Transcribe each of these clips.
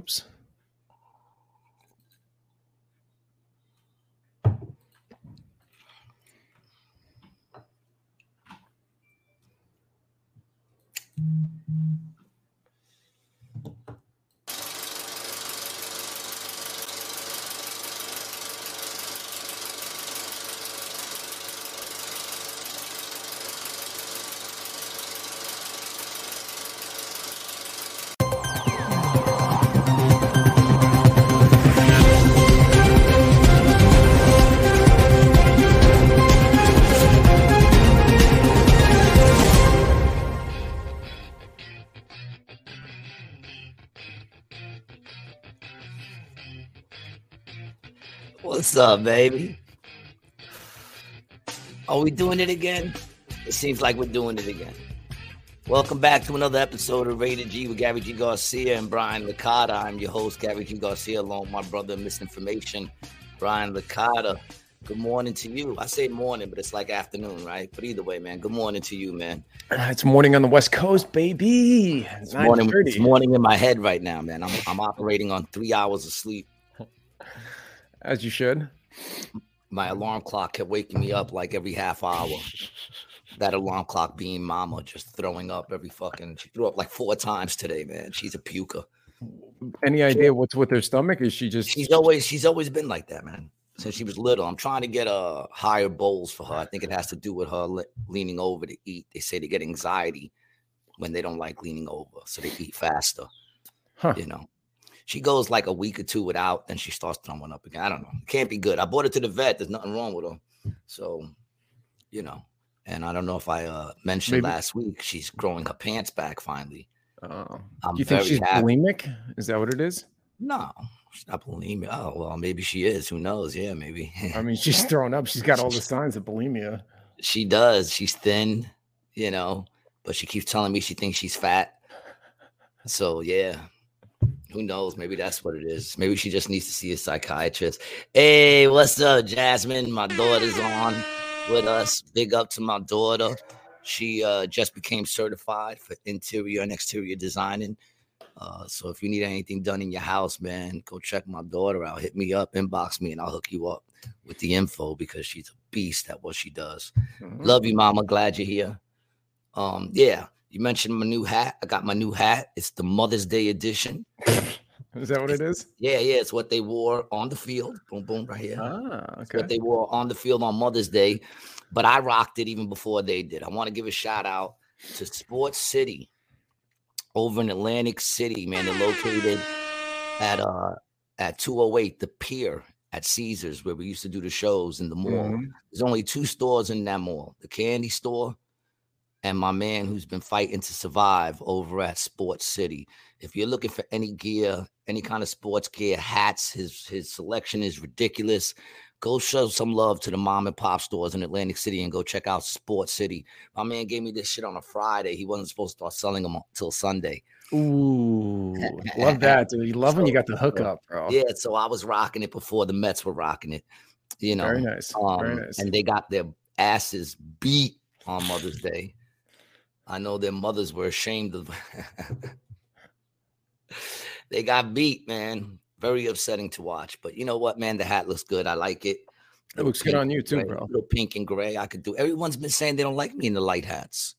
Oops. Up, baby? Are we doing it again? It seems like we're doing it again. Welcome back to another episode of Rated G with Gary G. Garcia and Brian Licata. I'm your host, Gary G. Garcia, along with my brother, Misinformation, Brian Licata. Good morning to you. I say morning, but it's like afternoon, right? But either way, man, good morning to you, man. Uh, It's morning on the West Coast, baby. It's morning, it's morning in my head right now, man. I'm, I'm operating on three hours of sleep. As you should. My alarm clock kept waking me up like every half hour. That alarm clock being mama just throwing up every fucking she threw up like four times today, man. She's a puker. Any idea what's with her stomach? Is she just She's always she's always been like that, man. Since she was little. I'm trying to get uh higher bowls for her. I think it has to do with her le- leaning over to eat. They say they get anxiety when they don't like leaning over, so they eat faster. Huh. You know. She goes like a week or two without, then she starts throwing up again. I don't know. It can't be good. I brought her to the vet. There's nothing wrong with her. So, you know, and I don't know if I uh mentioned Maybe- last week she's growing her pants back finally. Oh. I'm Do you think she's happy. bulimic? Is that what it is? No, she's not bulimia. Oh well, maybe she is. Who knows? Yeah, maybe. I mean, she's throwing up. She's got all the signs of bulimia. she does. She's thin, you know, but she keeps telling me she thinks she's fat. So yeah, who knows? Maybe that's what it is. Maybe she just needs to see a psychiatrist. Hey, what's up, Jasmine? My daughter's on with us. Big up to my daughter. She uh, just became certified for interior and exterior designing. Uh, so if you need anything done in your house, man, go check my daughter out. Hit me up, inbox me, and I'll hook you up with the info because she's a beast at what she does. Mhm. Love you, mama. Glad you're here. Um, yeah, you mentioned my new hat. I got my new hat. It's the Mother's Day edition. Is that what it is? Yeah, yeah, it's what they wore on the field. Boom, boom, right here. Ah, It's okay. What they wore on the field on Mother's Day, but I rocked it even before they did. I want to give a shout out to Sports City over in Atlantic City, man. They're located at uh at 208, the pier at Caesars, where we used to do the shows in the mall. Mhm. There's only two stores in that mall the candy store and my man who's been fighting to survive over at Sports City. If you're looking for any gear, any kind of sports gear, hats, his his selection is ridiculous. Go show some love to the mom and pop stores in Atlantic City and go check out Sports City. My man gave me this shit on a Friday. He wasn't supposed to start selling them until Sunday. Ooh, love that, dude. You love when you got the hookup, bro. Yeah, so I was rocking it before the Mets were rocking it. You know, Very nice. Very um, nice. And they got their asses beat on Mother's Day. I know their mothers were ashamed of. they got beat, man. Very upsetting to watch. But you know what, man? The hat looks good. I like it. It looks good on you too, gray, bro. Little pink and gray. I could do. Everyone's been saying they don't like me in the light hats.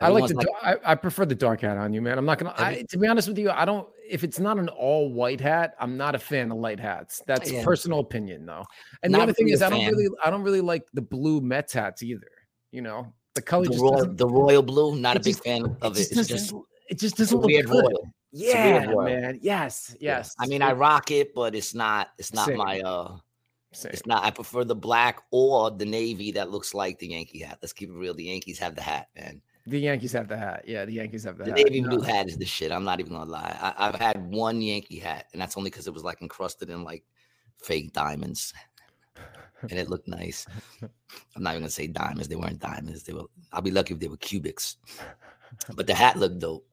I like the. Everyone's dar- I, I prefer the dark hat on you, man. I'm not gonna. I, to be honest with you, I don't. If it's not an all white hat, I'm not a fan of light hats. That's Yeah. personal opinion, though. And the other thing is, I don't really, I don't really like the blue Mets hats either. You know, the color the just royal, the royal blue. Not a big just- fan of it. just It's just it just doesn't look weird good. royal. A weird Yeah, royal. man. Yes, Yeah. yes. I mean, I rock it, but it's not. It's not Same. my. uh Same. It's not. I prefer the black or the navy that looks like the Yankee hat. Let's keep it real. The Yankees have the hat, man. The Yankees have the hat. Yeah, the Yankees have the, The hat. navy No. blue hat is the shit. I'm not even gonna lie. I, I've had one Yankee hat, and that's only because it was like encrusted in like fake diamonds, and it looked nice. I'm not even gonna say diamonds. They weren't diamonds. They were. I'll be lucky if they were cubics. But the hat looked dope.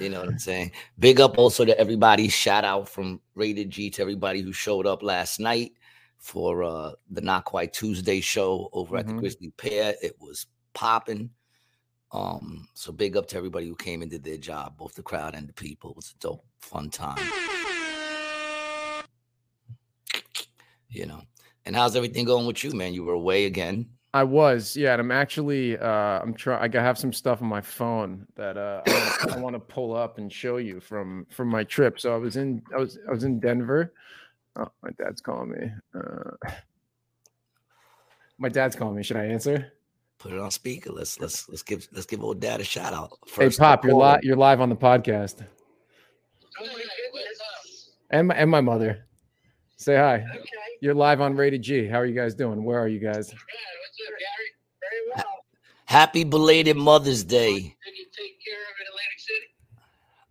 You know what I'm saying? Big up also to everybody. Shout out from Rated G to everybody who showed up last night for uh the Not Quite Tuesday show over at the Mhm. Grisly Pear. It was popping. Um, so big up to everybody who came and did their job, both the crowd and the people. It was a dope, fun time. You know. And how's everything going with you, man? You were away again. I was, yeah, and I'm actually uh I'm trying I have some stuff on my phone that uh I want to pull up and show you from from my trip. So I was in I was I was in Denver. Oh, my dad's calling me. Uh my dad's calling me. Should I answer? Put it on speaker. Let's let's let's give let's give old dad a shout out. hey Pop, you're live you're live on the podcast. And my, and my mother. Say hi. Okay. You're live on Rated G. How are you guys doing? Where are you guys? Good. What's up, Gary? Very well. Happy belated Mother's Day. Did you take care of it, Atlantic City?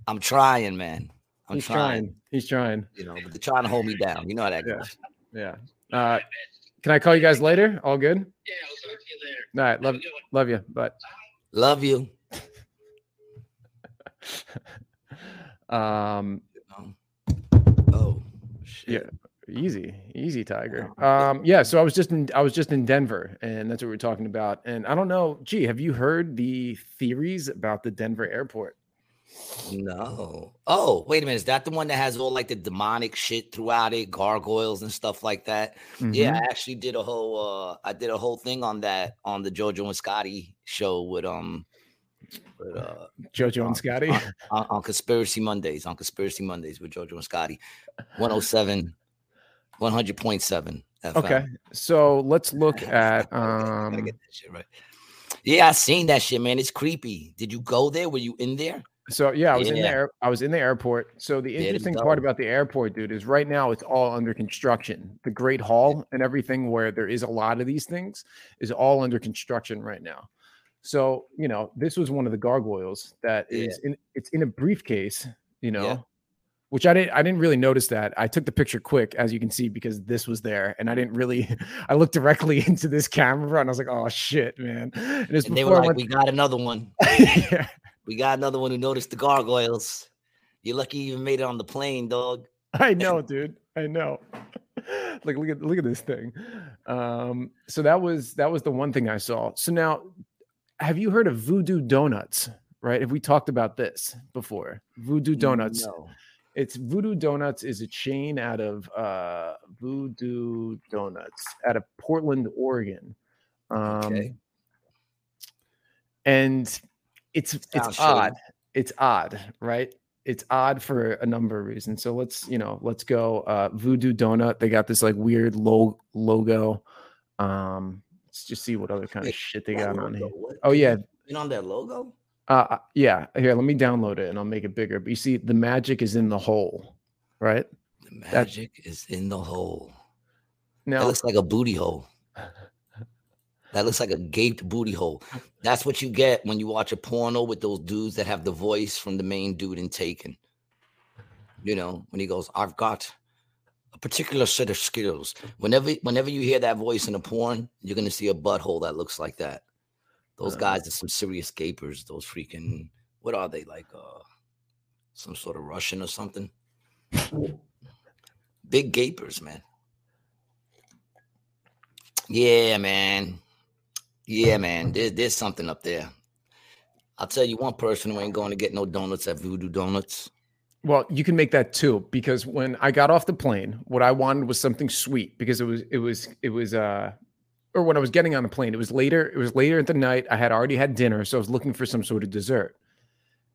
I'm trying, man. I'm He's trying. trying. He's trying. You know, but they're trying to hold me down. You know how that Yeah. goes. Yeah. Uh, can I call you guys later? All good? Yeah, I'll talk to you later. All right. Love Have a good one. love you. But Love you. um Um, oh, shit. Yeah. Easy easy tiger um yeah so i was just in i was just in denver and that's what we are talking about and i don't know gee have you heard the theories about the denver airport No. Oh, wait a minute. Is that the one that has all like the demonic shit throughout it, gargoyles and stuff like that? Yeah, Mhm. I actually did a whole uh I did a whole thing on that on the Jojo and Scotty show with um with, uh jojo and scotty on, on, on Conspiracy Mondays, on Conspiracy Mondays with Jojo and Scotty. 107 100.7 FM. okay so let's look at um get that shit right. Yeah, I seen that shit, man. It's creepy. Did you go there? Were you in there? So yeah, I was in there. I was in the airport. So the interesting part about the airport, dude, is right now it's all under construction. The Great Hall and everything, where there is a lot of these things, is all under construction right now. So you know, this was one of the gargoyles that is Yeah. in. It's in a briefcase, you know, Yeah. Which I didn't. I didn't really notice that. I took the picture quick, as you can see, because this was there, and I didn't really. I looked directly into this camera, and I was like, "Oh shit, man!" And And they were like, went. "We got another one. yeah. We got another one who noticed the gargoyles. You're lucky you even made it on the plane, dog." I know, dude. I know. like look at look at this thing. Um, so that was that was the one thing I saw. So now have you heard of Voodoo Donuts? Right? Have we talked about this before? Voodoo Donuts. No. It's Voodoo Donuts is a chain out of uh Voodoo Donuts out of Portland, Oregon. Um Okay. and it's it's shady. odd it's odd right it's odd for a number of reasons so let's you know let's go uh voodoo donut they got this like weird lo- logo um let's just see what other kind of shit they got on logo? here What- oh yeah you Been on that logo? Uh uh, yeah here let me download it and i'll make it bigger but you see the magic is in the hole right The magic is in the hole. That looks like a booty hole. That looks like a gaped booty hole. That's what you get when you watch a porno with those dudes that have the voice from the main dude in Taken. You know, when he goes, "I've got a particular set of skills." Whenever, whenever you hear that voice in a porn, you're gonna see a butthole that looks like that. Those Uh. guys are some serious gapers. Those freaking, what are they like? Uh, some sort of Russian or something. Big gapers, man. Yeah, man. Yeah, man. There, there's something up there. I'll tell you one person who ain't going to get no donuts at Voodoo Donuts. Well, you can make that too because when I got off the plane, what I wanted was something sweet because it was it was it was uh or when I was getting on the plane, it was later, it was later at the night. I had already had dinner, so I was looking for some sort of dessert.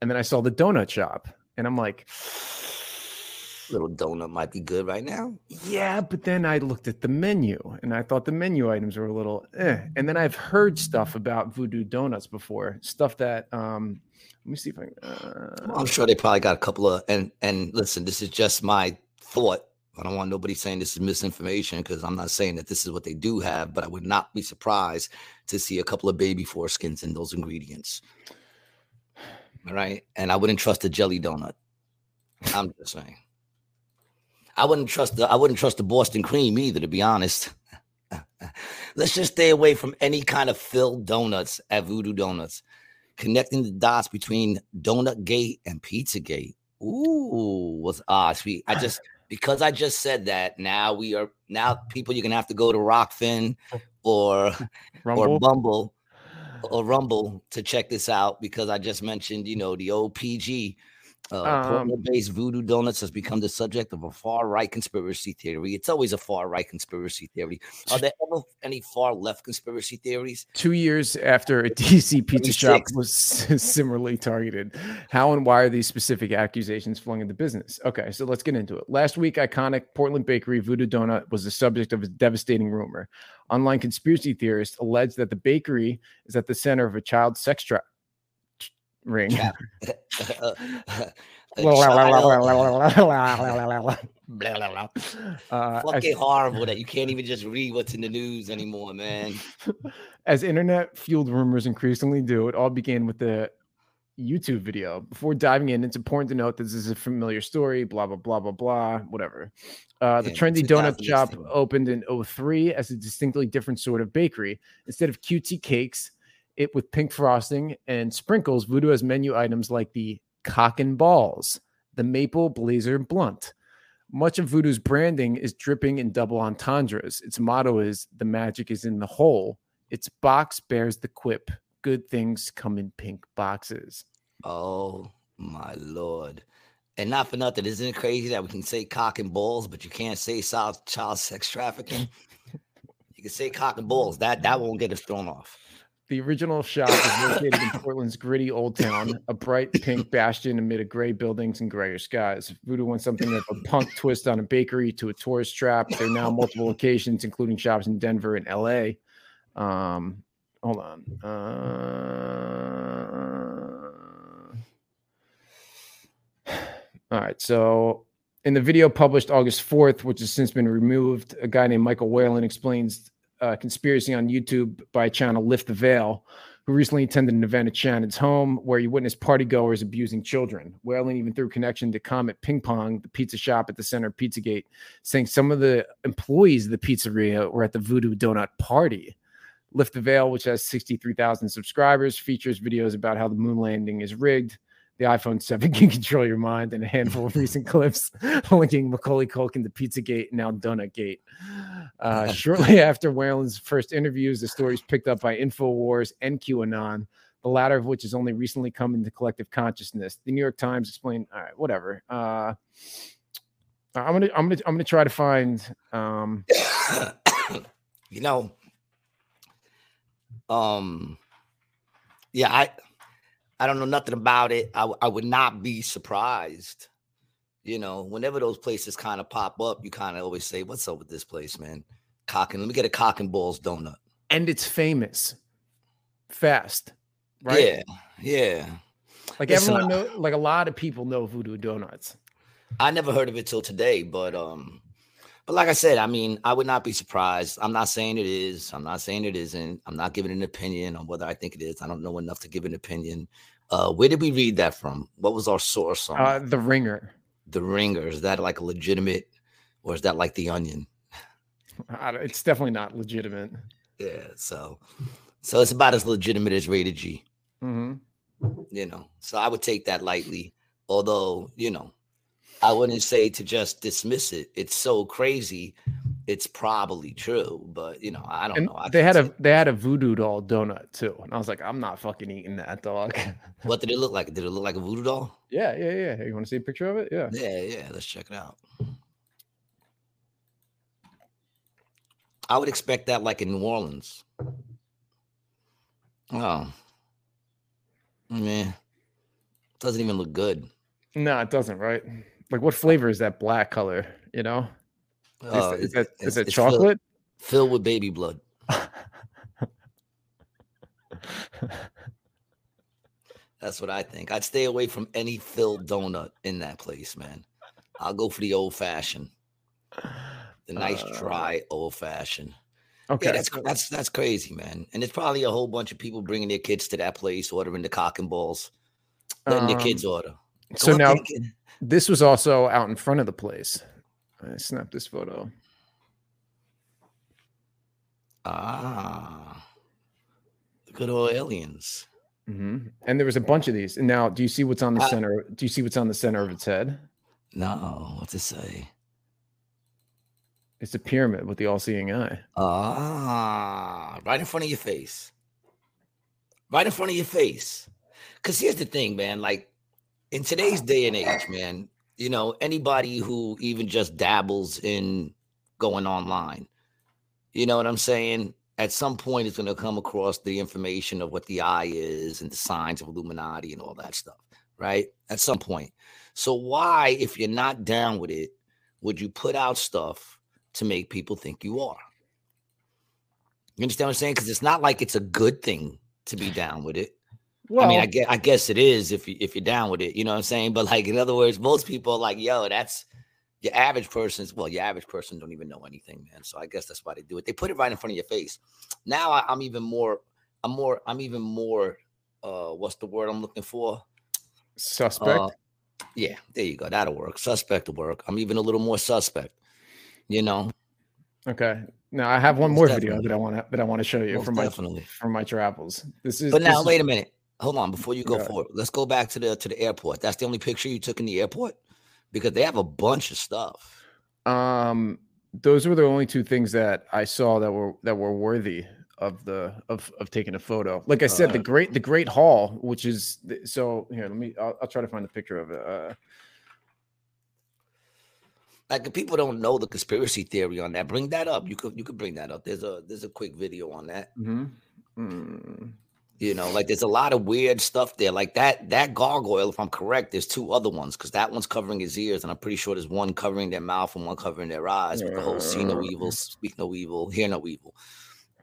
And then I saw the donut shop and I'm like, Little donut might be good right now. yeah, but then I looked at the menu and I thought the menu items were a little eh. And then I've heard stuff about Voodoo Donuts before, stuff that um let me see if I uh, I'm sure they probably got a couple of and and listen, this is just my thought. I don't want nobody saying this is misinformation because I'm not saying that this is what they do have, but I would not be surprised to see a couple of baby foreskins in those ingredients. All right. And I wouldn't trust a jelly donut. I'm just saying. I wouldn't trust the I wouldn't trust the Boston cream either, to be honest. Let's just stay away from any kind of filled donuts at Voodoo Donuts. Connecting the dots between Donut Gate and Pizza Gate. Ooh, was ah sweet. I just because I just said that. Now we are now people. You're gonna have to go to Rokfin oh. or or Bumble or Rumble to check this out because I just mentioned, you know, the old PG. Uh, Um, Portland-based Voodoo Donuts has become the subject of a far-right conspiracy theory. It's always a far-right conspiracy theory. Are there ever any far-left conspiracy theories? Two years after a DC pizza shop was similarly targeted, how and why are these specific accusations flung into business? Okay, so let's get into it. Last week, iconic Portland bakery Voodoo Donut was the subject of a devastating rumor. Online conspiracy theorists allege that the bakery is at the center of a child sex trap ring. Uh, Fucking horrible that you can't even just read what's in the news anymore, man. As internet fueled rumors increasingly do, it all began with the YouTube video. Before diving in, it's important to note that this is a familiar story, blah, blah, blah, blah, blah, whatever. Uh, the Yeah, trendy donut shop opened in 03 as a distinctly different sort of bakery. Instead of cutesy cakes, it with pink frosting and sprinkles, Voodoo has menu items like the cock and balls, the maple blazer blunt. Much of Voodoo's branding is dripping in double entendres. Its motto is the magic is in the hole. Its box bears the quip good things come in pink boxes. Oh my lord. And not for nothing, isn't it crazy that we can say cock and balls, but you can't say child, child sex trafficking? you can say cock and balls. That that won't get us thrown off. The original shop is located in Portland's gritty old town, a bright pink bastion amid a gray buildings and grayer skies. Voodoo went something of a punk twist on a bakery to a tourist trap. There are now multiple locations, including shops in Denver and LA. Um, hold on. Uh, all right. So in the video published August 4th, which has since been removed, a guy named Michael Whalen explains uh, conspiracy on YouTube by channel Lift the Veil, who recently attended an event at Shannon's home where he witnessed partygoers abusing children. Whalen even a connection to Comet Ping Pong, the pizza shop at the center of Pizzagate, saying some of the employees of the pizzeria were at the Voodoo Donut party. Lift the Veil, which has 63,000 subscribers, features videos about how the moon landing is rigged. The iPhone 7 can control your mind, and a handful of recent clips linking Macaulay Culkin to Pizzagate, now Donutgate. Uh, shortly after Whalen's first interviews, the stories picked up by InfoWars and QAnon, the latter of which has only recently come into collective consciousness. The New York Times explained, all right, whatever. Uh, I'm gonna, I'm gonna, I'm gonna try to find. Um, you know, um, yeah, I I don't know nothing about it. I, would not be surprised. You know, whenever those places kind of pop up, you kind of always say, "What's up with this place, man?" Cock and let me get a cock and balls donut. and it's famous, fast, right? Yeah, yeah. Like Listen, everyone know, like a lot of people know Voodoo Donuts. I never heard of it till today, but um, but like I said, I mean, I would not be surprised. I'm not saying it is. I'm not saying it isn't. I'm not giving an opinion on whether I think it is. I don't know enough to give an opinion. Uh, where did we read that from? What was our source on Uh, the Ringer. the Ringer? Is that like a legitimate, or is that like the Onion? I don't- it's definitely not legitimate. Yeah, so so it's about as legitimate as rated G. Mm-hmm. you know. So I would take that lightly. Although, you know, I wouldn't say to just dismiss it. It's so crazy. It's probably true, but you know, I don't And know. I they had a they had a voodoo doll donut too, and I was like, I'm not fucking eating that dog. what did it look like? Did it look like a voodoo doll? yeah, yeah, yeah. Hey, You want to see a picture of it? Yeah. Yeah, yeah. Let's check it out. I would expect that like in New Orleans. Oh. Man. Doesn't even look good. No, it doesn't. Right? Like, what flavor is that black color? You know, is, Uh, is that is that it's filled- chocolate? filled with baby blood. That's what I think. I'd stay away from any filled donut in that place, man. I'll go for the old fashioned, the nice Uh, dry old fashioned. okay. Yeah, that's that's that's crazy, man. And it's probably a whole bunch of people bringing their kids to that place, ordering the cock and balls, letting their Um, kids order. Go So now get- this was also out in front of the place. I snapped this photo. ah, the good old aliens. hmm And there was a bunch of these. And now, do you see what's on the Uh, center? Do you see what's on the center of its head? No, what's it say? It's a pyramid with the all-seeing eye. Ah, right in front of your face. right in front of your face. Because here's the thing, man. Like in today's day and age, man, you know, anybody who even just dabbles in going online, you know what I'm saying? At some point, it's going to come across the information of what the eye is and the signs of Illuminati and all that stuff, right? At some point. So, why, if you're not down with it, would you put out stuff to make people think you are? You understand what I'm saying? Because it's not like it's a good thing to be down with it. Well, I mean, I guess, I guess it is if you if you're down with it. You know what I'm saying? But like in other words, most people are like, yo, that's your average person's well, your average person don't even know anything, man. So I guess that's why they do it. They put it right in front of your face. Now I, I'm even more, I'm more, I'm even more. Uh, what's the word I'm looking for? suspect. Uh, yeah, there you go. That'll work. Suspect will work. I'm even a little more suspect. You know, okay. Now I have one most more video that I want to that I want to show you most from my from my travels. This is But now, wait a minute. Hold on, before you go forward, let's go back to the to the airport. That's the only picture you took in the airport because they have a bunch of stuff. Um, those were the only two things that I saw that were that were worthy of the of of taking a photo. Like I said, the Uh, great the Great Hall, which is the- so here. Let me. I'll, I'll try to find a picture of it. Uh, Like if people don't know the conspiracy theory on that, bring that up. You could you could bring that up. There's a there's a quick video on that. mhm. Mm. You know, like there's a lot of weird stuff there. Like that that gargoyle, if I'm correct, there's two other ones because that one's covering his ears, and I'm pretty sure there's one covering their mouth and one covering their eyes. With the whole see no evil, speak no evil, hear no evil.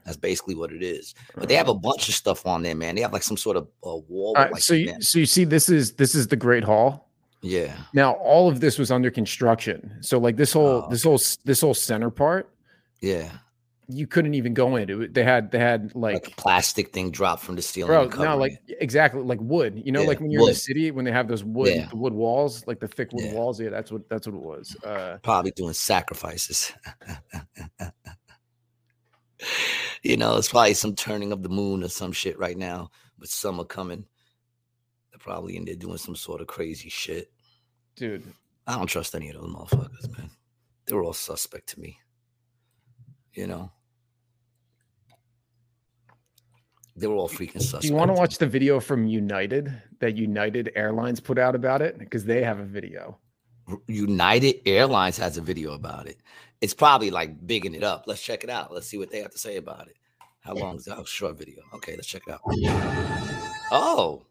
That's basically what it is. But they have a bunch of stuff on there, man. They have like some sort of uh, wall. Right, like, so you, so you see, this is this is the Great Hall. yeah, Now, all of this was under construction. So, like this whole Oh, this whole this whole center part, yeah. You couldn't even go in. It, they had they had Like, like a plastic thing dropped from the ceiling. Bro, no, like it. exactly like wood. You know, Yeah, like when you're in the city, when they have those wood Yeah. the wood walls, like the thick wood Yeah. walls. Yeah, that's what that's what it was. Uh, probably doing sacrifices. you know, it's probably some turning of the moon or some shit right now, with summer coming. They're probably in there doing some sort of crazy shit. dude, I don't trust any of those motherfuckers, man. They're all suspect to me. You know, they were all freaking suspect. do you want to watch the video from United that United Airlines put out about it? Because they have a video. United Airlines has a video about it. It's probably like bigging it up. Let's check it out. Let's see what they have to say about it. How long is that? Oh, short video. Okay, let's check it out. Oh,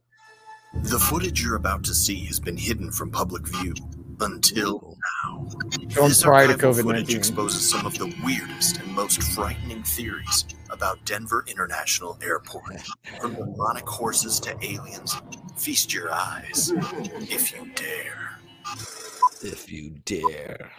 The footage you're about to see has been hidden from public view until Ooh. now. Filmed This prior to archival COVID footage exposes some of the weirdest and most frightening theories about Denver International Airport. From demonic horses to aliens, feast your eyes if you dare. if you dare.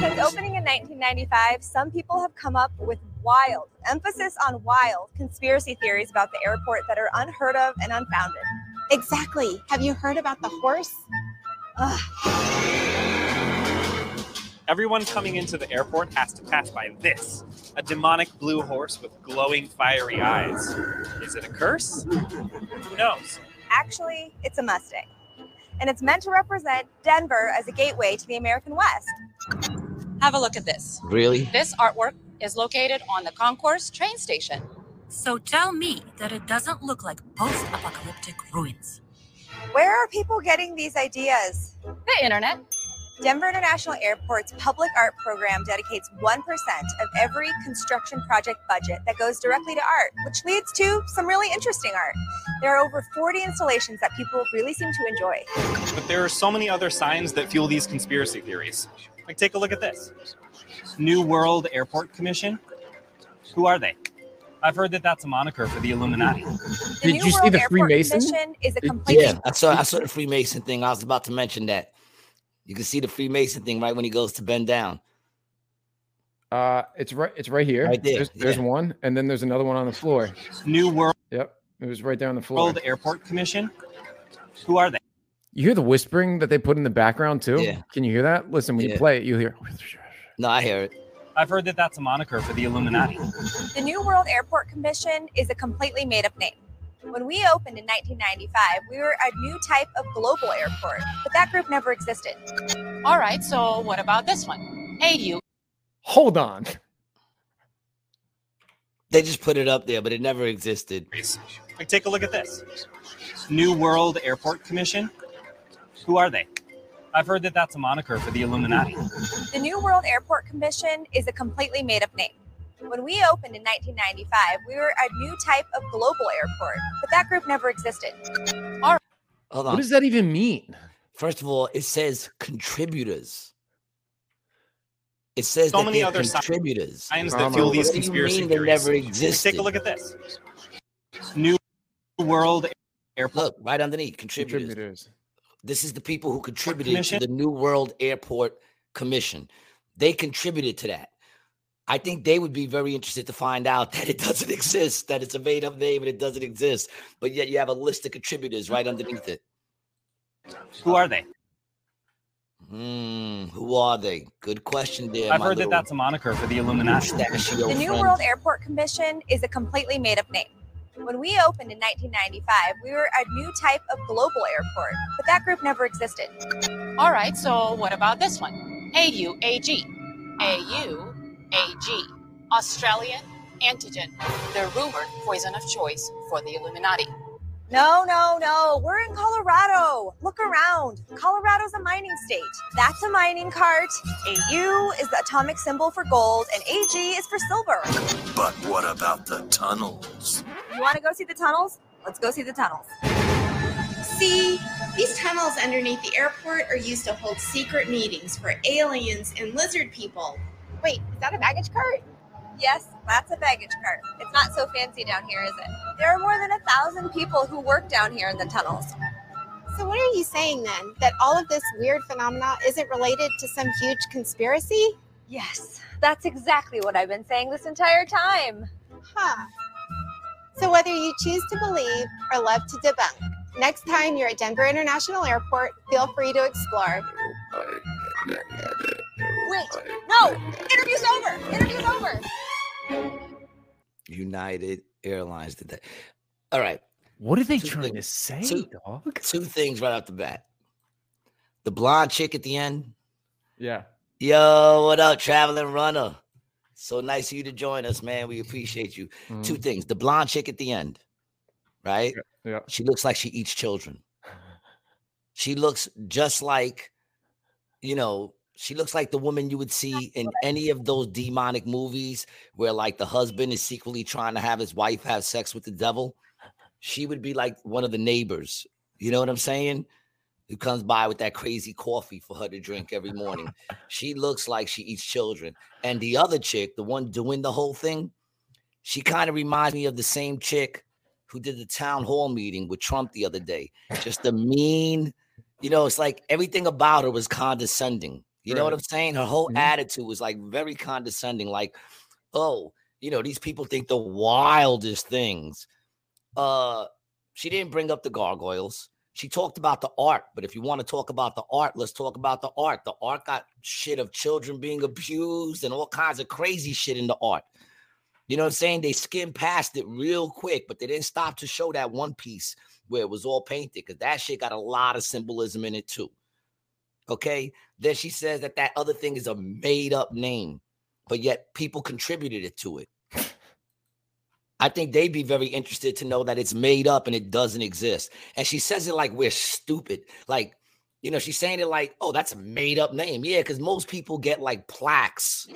Since opening in 1995, some people have come up with wild, emphasis on wild, conspiracy theories about the airport that are unheard of and unfounded. Exactly. Have you heard about the horse? Ugh. Everyone coming into the airport has to pass by this a demonic blue horse with glowing fiery eyes. Is it a curse? Who knows? Actually, it's a Mustang. And it's meant to represent Denver as a gateway to the American West. Have a look at this. Really? This artwork is located on the Concourse train station. So tell me that it doesn't look like post apocalyptic ruins. Where are people getting these ideas? The internet. Denver International Airport's public art program dedicates 1% of every construction project budget that goes directly to art, which leads to some really interesting art. There are over 40 installations that people really seem to enjoy. But there are so many other signs that fuel these conspiracy theories. Like, take a look at this New World Airport Commission. Who are they? I've heard that that's a moniker for the Illuminati. The Did New you see the Airport Freemason? Commission is a complete Yeah, I saw I saw the Freemason thing. I was about to mention that. You can see the Freemason thing right when he goes to bend down. Uh, it's right. It's right here. Right there, There's, there's yeah. one, and then there's another one on the floor. New World Yep, it was right there on the floor. Airport Commission. Who are they? You hear the whispering that they put in the background too. Yeah. Can you hear that? Listen, when you play it, you hear. No, I hear it. I've heard that that's a moniker for the Illuminati. The New World Airport Commission is a completely made up name. When we opened in 1995, we were a new type of global airport, but that group never existed. All right, so what about this one? Hey, you. Hold on. They just put it up there, but it never existed. Like, take a look at this New World Airport Commission. Who are they? I've heard that that's a moniker for the Illuminati. The New World Airport Commission is a completely made up name. When we opened in 1995, we were a new type of global airport, but that group never existed. Hold What does that even mean? First of all, it says contributors. It says So that many other contributors. Signs that fuel these What do you conspiracy mean they theories. never Like, existed? take a look at this New World Airport Look right underneath contributors. Contributors. This is the people who contributed to the New World Airport Commission. They contributed to that. I think they would be very interested to find out that it doesn't exist, that it's a made up name and it doesn't exist. But yet you have a list of contributors right underneath it. Who are they? Hmm, who are they? Good question there. I've my heard that that's a moniker for the Illuminati. The New friend. World Airport Commission is a completely made up name. When we opened in 1995, we were a new type of global airport, but that group never existed. All right, so what about this one? AUAG. AUAG. Australian antigen. The rumored poison of choice for the Illuminati. No, no, no. We're in Colorado. Look around. Colorado's a mining state. That's a mining cart. AU is the atomic symbol for gold, and AG is for silver. But what about the tunnels? You want to go see the tunnels? Let's go see the tunnels. See, these tunnels underneath the airport are used to hold secret meetings for aliens and lizard people. Wait, is that a baggage cart? Yes, that's a baggage cart. It's not so fancy down here, is it? There are more than a thousand people who work down here in the tunnels. So, what are you saying then? That all of this weird phenomena isn't related to some huge conspiracy? Yes, that's exactly what I've been saying this entire time. Huh. So, whether you choose to believe or love to debunk, next time you're at Denver International Airport, feel free to explore. Wait, no! Interview's over! Interview's over! United Airlines did that. All right. What are they Two trying to say, Two- dog? Two things right off the bat. The blonde chick at the end. Yeah. Yo, what up, traveling runner? So nice of you to join us, man. We appreciate you. Mhm. Two things. The blonde chick at the end, right? Yeah. She looks like she eats children. She looks just like, you know, she looks like the woman you would see in any of those demonic movies where like the husband is secretly trying to have his wife have sex with the devil. She would be like one of the neighbors. You know what I'm saying? Who comes by with that crazy coffee for her to drink every morning. she looks like she eats children. And the other chick, the one doing the whole thing, she kind of reminds me of the same chick who did the town hall meeting with Trump the other day. Just a mean, you know, it's like everything about her was condescending. You know what I'm saying? Her whole Mhm. attitude was like very condescending, like, oh, you know, these people think the wildest things. Uh, she didn't bring up the gargoyles. She talked about the art, but if you want to talk about the art, let's talk about the art. The art got shit of children being abused and all kinds of crazy shit in the art. You know what I'm saying? They skimmed past it real quick, but they didn't stop to show that one piece where it was all painted because that shit got a lot of symbolism in it too. Okay. Then she says that that other thing is a made up name, but yet people contributed it to it. I think they'd be very interested to know that it's made up and it doesn't exist. And she says it like we're stupid. Like, you know, she's saying it like, oh, that's a made up name. Yeah, because most people get like plaques.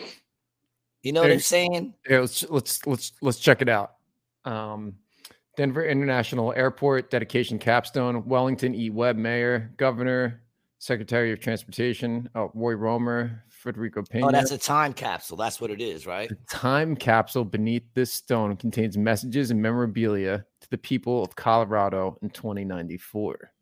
You know what I'm saying? Yeah, let's let's let's let's check it out. Um, Denver International Airport dedication capstone. Wellington E. Webb, Mayor, Governor, Secretary of Transportation. Oh, Roy Romer, Federico Pena. Oh, that's a time capsule. That's what it is, right? The time capsule beneath this stone contains messages and memorabilia to the people of Colorado in 2094.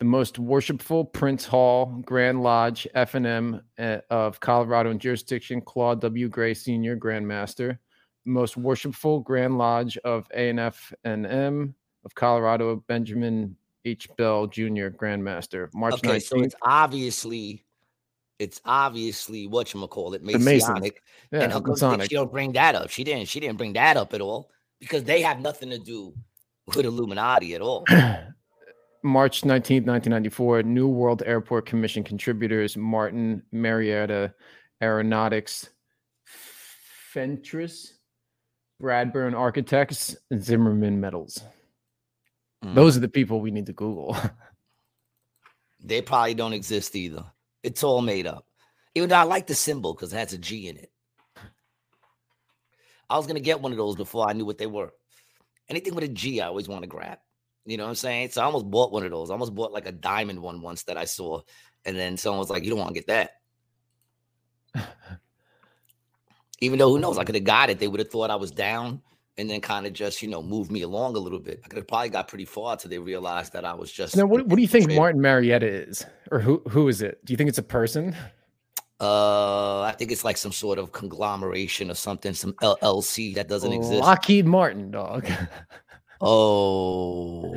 The most worshipful Prince Hall Grand Lodge F&M uh, of Colorado and jurisdiction, Claude W. Gray Sr., Grand Master. Most worshipful Grand Lodge of A&F and M of Colorado, Benjamin H. Bell Jr., Grandmaster, March okay, 19th. so it's obviously, it's obviously what you call it. Masonic. yeah, and how come she don't bring that up? She didn't. She didn't bring that up at all because they have nothing to do with Illuminati at all. March 19th, 1994, New World Airport Commission contributors Martin Marietta Aeronautics Fentress Bradburn Architects, Zimmerman Metals. Mm. Those are the people we need to Google. They probably don't exist either. It's all made up. Even though I like the symbol because it has a G in it. I was gonna get one of those before I knew what they were. Anything with a G, I always want to grab. You know what I'm saying? So I almost bought one of those. I almost bought like a diamond one once that I saw, and then someone was like, "You don't want to get that." Even though who knows, I could have got it. They would have thought I was down, and then kind of just you know moved me along a little bit. I could have probably got pretty far till they realized that I was just. now, what, what do you think. Martin Marietta is, or who who is it? Do you think it's a person? Uh, I think it's like some sort of conglomeration or something, some LLC that doesn't exist. Lockheed Martin, dog. Oh,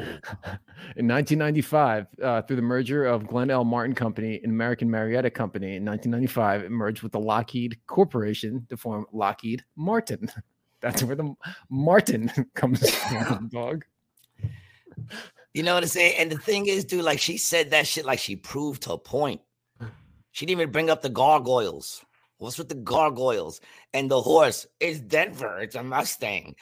In 1995, uh, through the merger of Glenn L. Martin Company and American Marietta Company in 1995, it merged with the Lockheed Corporation to form Lockheed Martin. That's where the Martin comes from, dog. you know what I'm saying? And the thing is, dude, like she said that shit like she proved her point. She didn't even bring up the gargoyles. What's with the gargoyles and the horse? It's Denver. It's a Mustang.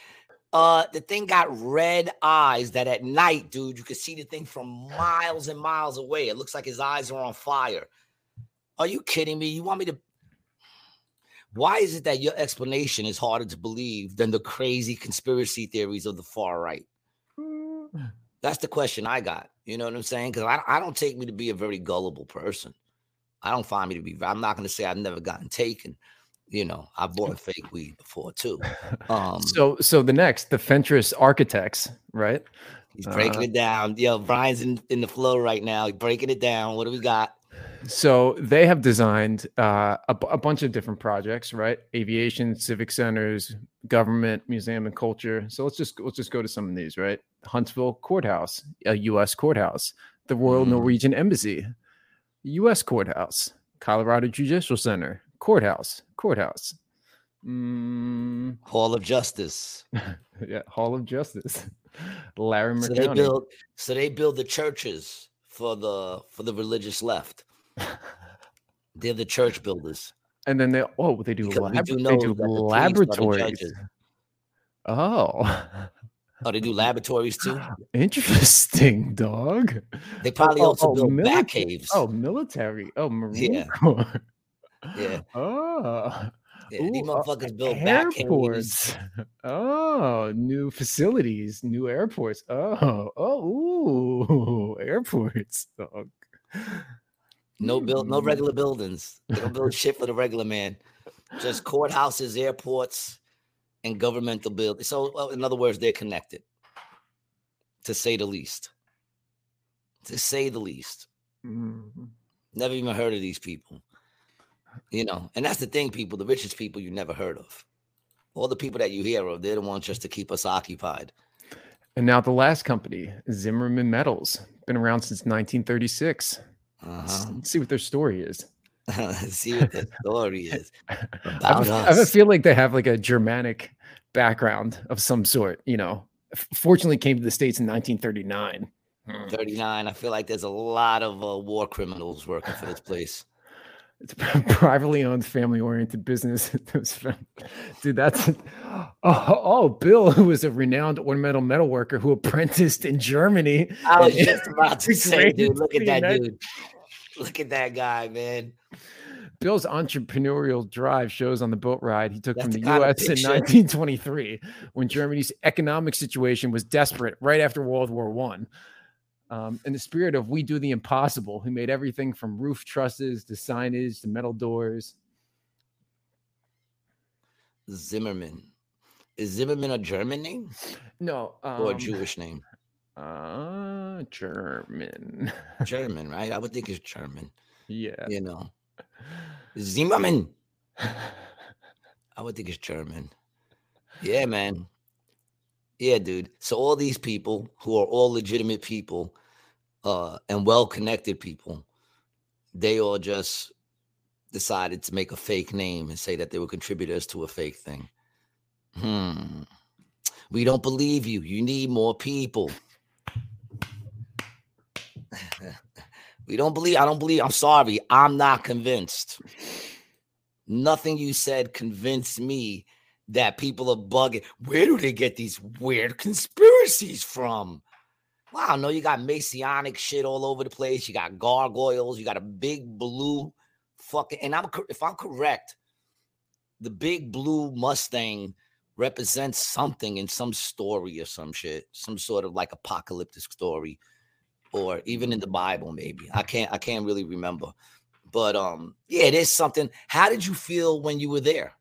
Uh, the thing got red eyes that at night, dude, you could see the thing from miles and miles away. It looks like his eyes are on fire. Are you kidding me? You want me to? Why is it that your explanation is harder to believe than the crazy conspiracy theories of the far right? That's the question I got. You know what I'm saying? Because I, I don't take me to be a very gullible person. I don't find me to be. I'm not going to say I've never gotten taken. You know, I bought fake weed before too. Um, So, so the next, the Fentress Architects, right? he's breaking uh, it down. Yo, Brian's in, in the flow right now. He's breaking it down. What do we got? So they have designed uh, a, a bunch of different projects, right? Aviation, civic centers, government, museum, and culture. So let's just let's just go to some of these, right? Huntsville Courthouse, a U.S. courthouse. The Royal Mhm. Norwegian Embassy, U.S. courthouse. Colorado Judicial Center, courthouse, courthouse. Mm, Hall of Justice. yeah, Hall of Justice. Larimer So they build. So they build the churches for the for the religious left. They're the church builders. and then they oh they do, lab- do they do that the priests are the laboratories. Oh. Oh, they do laboratories too. Interesting, dog. They probably oh, also oh, build milita- bat caves. Oh, military. Oh, Marine Yeah. Corps. yeah, Oh, These Ooh, uh, motherfuckers build bat caves. airports. Oh, new facilities, new airports. Oh, oh, ooh, airports, dog. No build, no regular buildings. They don't build shit for the regular man. Just courthouses, airports, and governmental buildings. So, well, in other words, they're connected, to say the least. To say the least. Mm. Never even heard of these people. You know, and that's the thing, people. The richest people you never heard of. All the people that you hear of, they're the ones just to keep us occupied. And now the last company, Zimmerman Metals, been around since 1936. Let's, Uh-huh. let's see what their story is. See what the story is I about I us. feel like they have like a Germanic background of some sort. You know, fortunately came to the states in 1939. 39. I feel like there's a lot of uh, war criminals working for this place. It's a privately owned, family-oriented business. That was found- Dude, that's oh, oh, Bill, who was a renowned ornamental metal worker who apprenticed in Germany. I was just about to say, dude, look at that dude. Look at that guy, man. Bill's entrepreneurial drive shows on the boat ride he took That's from the the U.S. in 1923, when Germany's economic situation was desperate right after World War One. Um, in the spirit of "We do the impossible," he made everything from roof trusses to signage to metal doors. Zimmerman. Is Zimmerman a German name No, um, or a Jewish name? Uh, German. German, right? I would think it's German. yeah. You know, Zimmerman. I would think it's German. Yeah, man. Yeah, dude. So all these people who are all legitimate people uh and well-connected people, they all just decided to make a fake name and say that they were contributors to a fake thing. Hmm. We don't believe you. You need more people. we don't believe. I don't believe. I'm sorry. I'm not convinced. Nothing you said convinced me that people are bugging. Where do they get these weird conspiracies from? Wow, no, you got Masonic shit all over the place. You got gargoyles. You got a big blue fucking. And I'm if I'm correct, the big blue Mustang represents something in some story or some shit, some sort of like apocalyptic story, or even in the Bible, maybe. I can't I can't really remember. But um, yeah, it is something. How did you feel when you were there?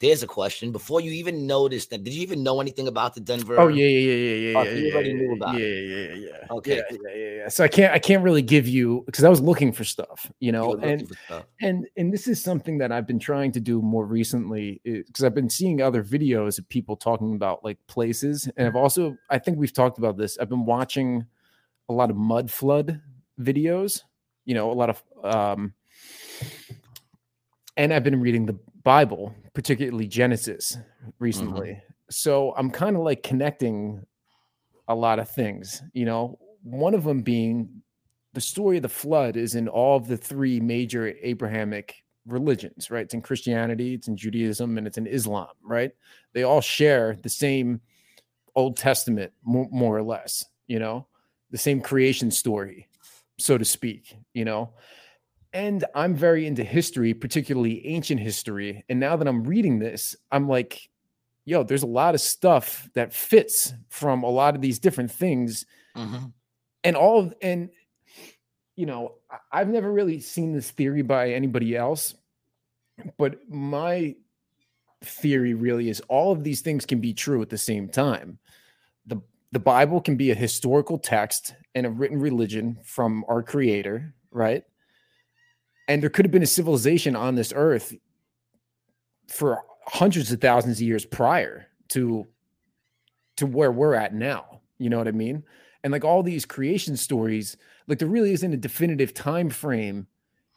There's a question. Before you even noticed that, did you even know anything about the Denver? Oh yeah, yeah, yeah, yeah, Oh, yeah. you yeah, already yeah, knew about yeah, it. yeah, yeah, yeah. Okay, Yeah, yeah, yeah, yeah. So I can't, I can't really give you because I was looking for stuff, you You know, looking and stuff. and and this is something that I've been trying to do more recently because I've been seeing other videos of people talking about like places, and I've also, I think we've talked about this. I've been watching a lot of mud flood videos, you know, a lot of um and I've been reading the Bible, particularly Genesis mm-hmm. recently. So I'm kind of like connecting a lot of things, you know, one of them being the story of the flood is in all of the three major Abrahamic religions, right? It's in Christianity, it's in Judaism, and it's in Islam, right? They all share the same Old Testament, more, more or less, you know, the same creation story, so to speak, you know. And I'm very into history, particularly ancient history. And now that I'm reading this, I'm like, yo, there's a lot of stuff that fits from a lot of these different things Mhm. and all of and you know i've never really seen this theory by anybody else but my theory really is all of these things can be true at the same time the the bible can be a historical text and a written religion from our creator right and there could have been a civilization on this earth for hundreds of thousands of years prior to to where we're at now. You know what i mean? And like all these creation stories like there really isn't a definitive time frame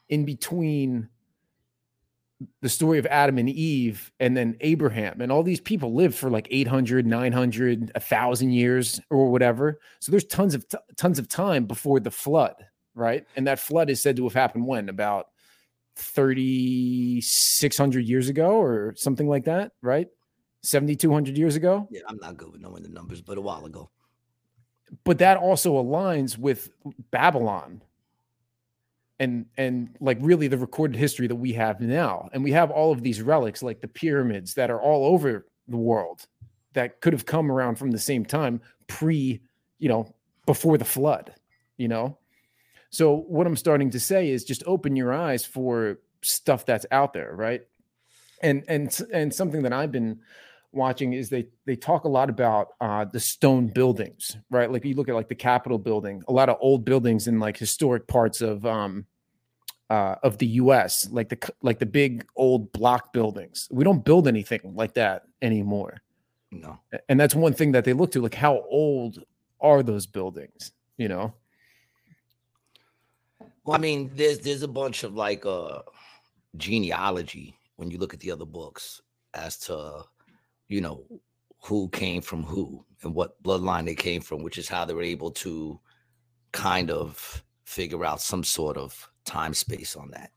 in between the story of adam and eve and then abraham. And all these people lived for like 800 900 1000 years or whatever. So there's tons of t- tons of time before the flood right? And that flood is said to have happened when? About 3600 years ago or something like that right? 7200 years ago? Yeah, I'm not good with knowing the numbers, but a while ago. but that also aligns with Babylon and and like really the recorded history that we have now. And we have all of these relics like the pyramids that are all over the world that could have come around from the same time pre you know before the flood you know so what i'm starting to say is just open your eyes for stuff that's out there right? And and and something that i've been watching is they they talk a lot about uh the stone buildings right? Like you look at like the capitol building a lot of old buildings in like historic parts of um uh of the us like the like the big old block buildings. We don't build anything like that anymore. No. And that's one thing that they look to like how old are those buildings you know Well, I mean, there's there's a bunch of like uh genealogy when you look at the other books as to you know who came from who and what bloodline they came from, which is how they were able to kind of figure out some sort of time space on that.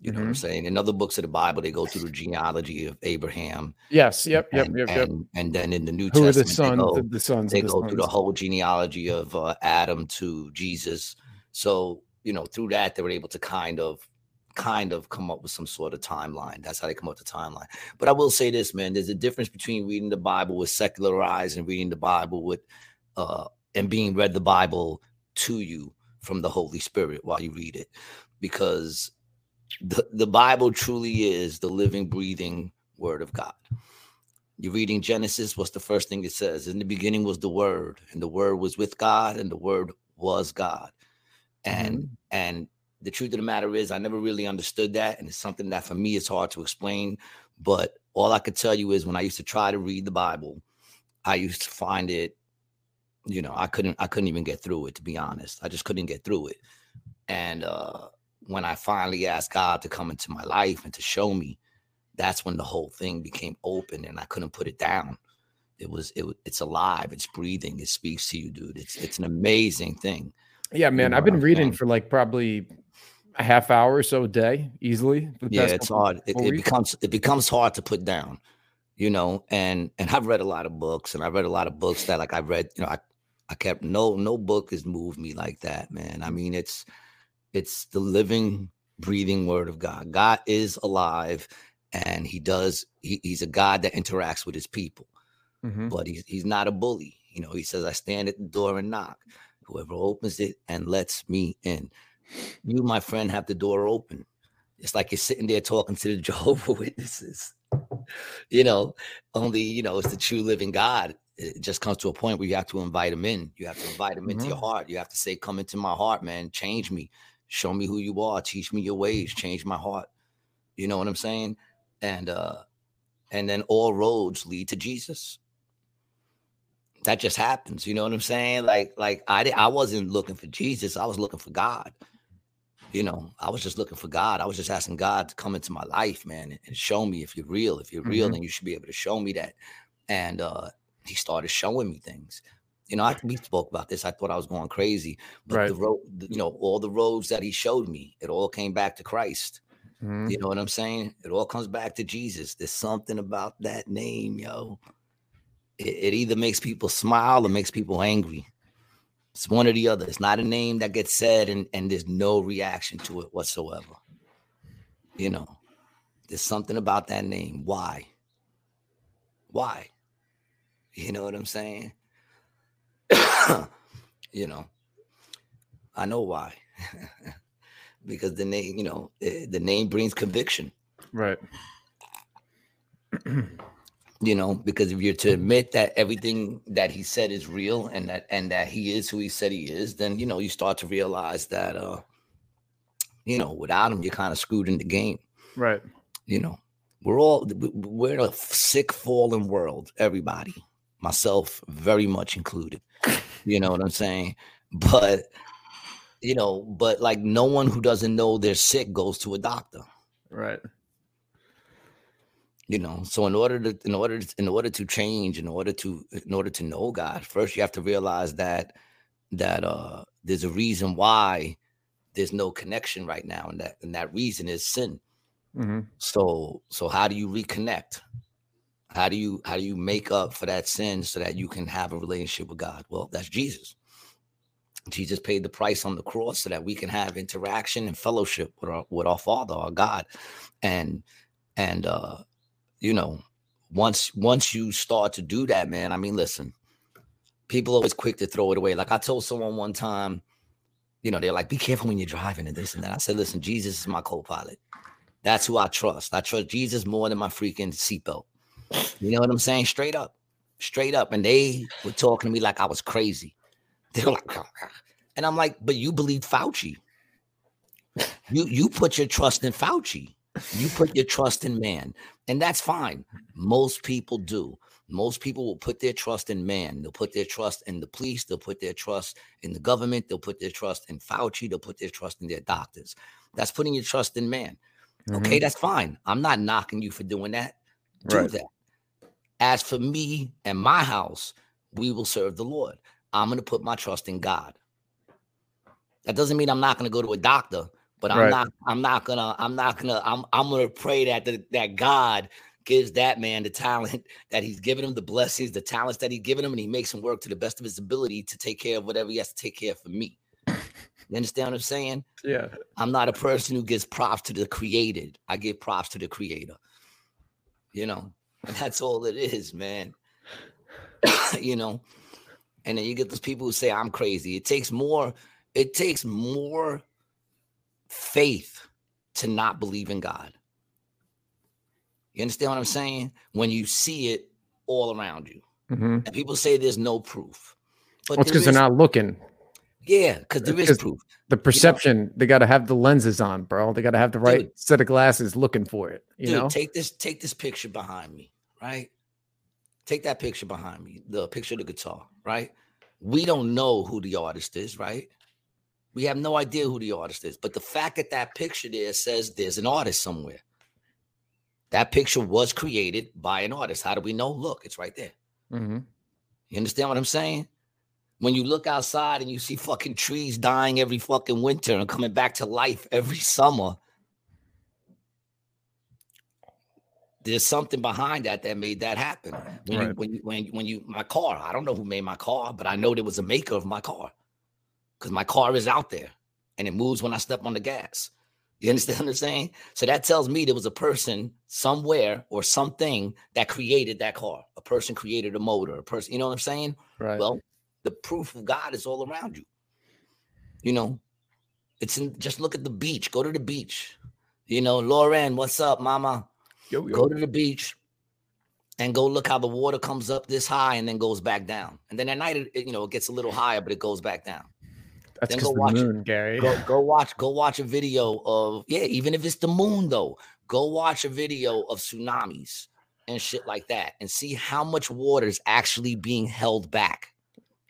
You know what I'm saying? In other books of the Bible, they go through the genealogy of Abraham. yes yep yep and, yep yep and, and then in the New who are the Testament, they go, the, the sons they the go through the whole genealogy of uh, Adam to Jesus. So you know, through that, they were able to kind of, kind of come up with some sort of timeline. That's how they come up with the timeline. But I will say this, man: there's a difference between reading the Bible with secular eyes and reading the Bible with, uh, and being read the Bible to you from the Holy Spirit while you read it, because the the Bible truly is the living, breathing Word of God. You're reading Genesis. What's the first thing it says? In the beginning was the Word, and the Word was with God, and the Word was God. And and the truth of the matter is, I never really understood that, and it's something that for me it's hard to explain. But all I could tell you is, when I used to try to read the Bible, I used to find it. You know, I couldn't. I couldn't even get through it. To be honest, I just couldn't get through it. And uh, when I finally asked God to come into my life and to show me, that's when the whole thing became open and I couldn't put it down. It was it it's alive, it's breathing, it speaks to you, dude. It's it's an amazing thing. Yeah, man. I've been reading for like probably a half hour or so a day easily. yeah it's hard it, it becomes it becomes hard to put down you know and and i've read a lot of books and i've read a lot of books that like i read you know i i kept no no book has moved me like that man i mean it's it's the living breathing word of god god is alive and he does he, he's a god that interacts with his people Mhm. but he's he's not a bully. You know, he says, I stand at the door and knock. Whoever opens it and lets me in. You, my friend, have the door open. It's like you're sitting there talking to the Jehovah Witnesses. You know, only you know it's the true living God. It just comes to a point where you have to invite him in. You have to invite him into your heart. You have to say, Come into my heart, man. Change me. Show me who you are. Teach me your ways. Change my heart. You know what I'm saying? And uh and then all roads lead to Jesus that just happens. You know what I'm saying? Like, like I I wasn't looking for Jesus. I was looking for God. You know, I was just looking for God. I was just asking God to come into my life, man, and, show me if you're real. If you're real, Mhm. then you should be able to show me that. And uh he started showing me things. You know, I, we spoke about this. I thought I was going crazy, but Right. the road, you know, all the roads that he showed me, it all came back to Christ. Mhm. You know what I'm saying? It all comes back to Jesus. There's something about that name, yo. It, it either makes people smile or makes people angry. It's one or the other. It's not a name that gets said and, and there's no reaction to it whatsoever. You know, there's something about that name. Why? Why? You know what I'm saying? you know, I know why. because the name, you know, eh, the name brings conviction. Right. you know because if you're to admit that everything that he said is real and that and that he is who he said he is then you know you start to realize that uh you know without him you're kind of screwed in the game Right. you know we're all we- we're in a sick fallen world everybody myself very much included you know what i'm saying but you know but like no one who doesn't know they're sick goes to a doctor Right. You know so in order to in order to, in order to change in order to in order to know god first you have to realize that that uh there's a reason why there's no connection right now and that and that reason is sin. Hmm so so how do you reconnect? How do you how do you make up for that sin so that you can have a relationship with god? Well that's jesus. Jesus paid the price on the cross so that we can have interaction and fellowship with our with our father our god. And and uh you know once once you start to do that man i mean listen people are always quick to throw it away. Like i told someone one time you know they're like be careful when you're driving and this and that. I said listen jesus is my co-pilot. That's who i trust. I trust jesus more than my freaking seatbelt. You know what i'm saying? Straight up straight up. And they were talking to me like i was crazy. They were like and i'm like but you believe fauci. You you put your trust in fauci you put your trust in man and that's fine. Most people do. Most people will put their trust in man. They'll put their trust in the police. They'll put their trust in the government. They'll put their trust in fauci. They'll put their trust in their doctors. That's putting your trust in man. Okay mm-hmm. that's fine. I'm not knocking you for doing that. Do Right. that. As for me and my house we will serve the lord. I'm going to put my trust in god. That doesn't mean i'm not going to go to a doctor but i'm Right. not i'm not gonna i'm not gonna i'm, I'm gonna pray that the, that god gives that man the talent that he's given him the blessings the talents that he's given him and he makes him work to the best of his ability to take care of whatever he has to take care of for me you understand what i'm saying Yeah. I'm not a person who gives props to the created. I give props to the creator. You know, and that's all it is, man. you know, and then you get those people who say I'm crazy. It takes more, it takes more faith to not believe in God. You understand what I'm saying? When you see it all around you. hmm And people say there's no proof. But Well, it's because they're not looking. Yeah, because there is proof. The perception, they got to have the lenses on, bro. They got to have the right Dude. set of glasses looking for it. You Dude, know? take this take this picture behind me, right? Take that picture behind me, the picture of the guitar, right? We don't know who the artist is, right? We have no idea who the artist is, but the fact that that picture there says there's an artist somewhere. That picture was created by an artist. How do we know? Look, it's right there. hmm You understand what I'm saying? when you look outside and you see fucking trees dying every fucking winter and coming back to life every summer, there's something behind that that made that happen. When you, when you, when when you my car, I don't know who made my car, but I know there was a maker of my car because my car is out there and it moves when I step on the gas. You understand what I'm saying? So that tells me there was a person somewhere or something that created that car. A person created a motor. A person, you know what I'm saying? Right. Well, the proof of God is all around you. You know, it's in just look at the beach. Go to the beach. You know, Lauren, what's up, mama? Yo, Go to the beach and go look how the water comes up this high and then goes back down. And then at night, it, you know, it gets a little higher, but it goes back down. That's then go the watch moon, Gary. Go, go watch, go watch a video of yeah, even if it's the moon though, go watch a video of tsunamis and shit like that and see how much water is actually being held back.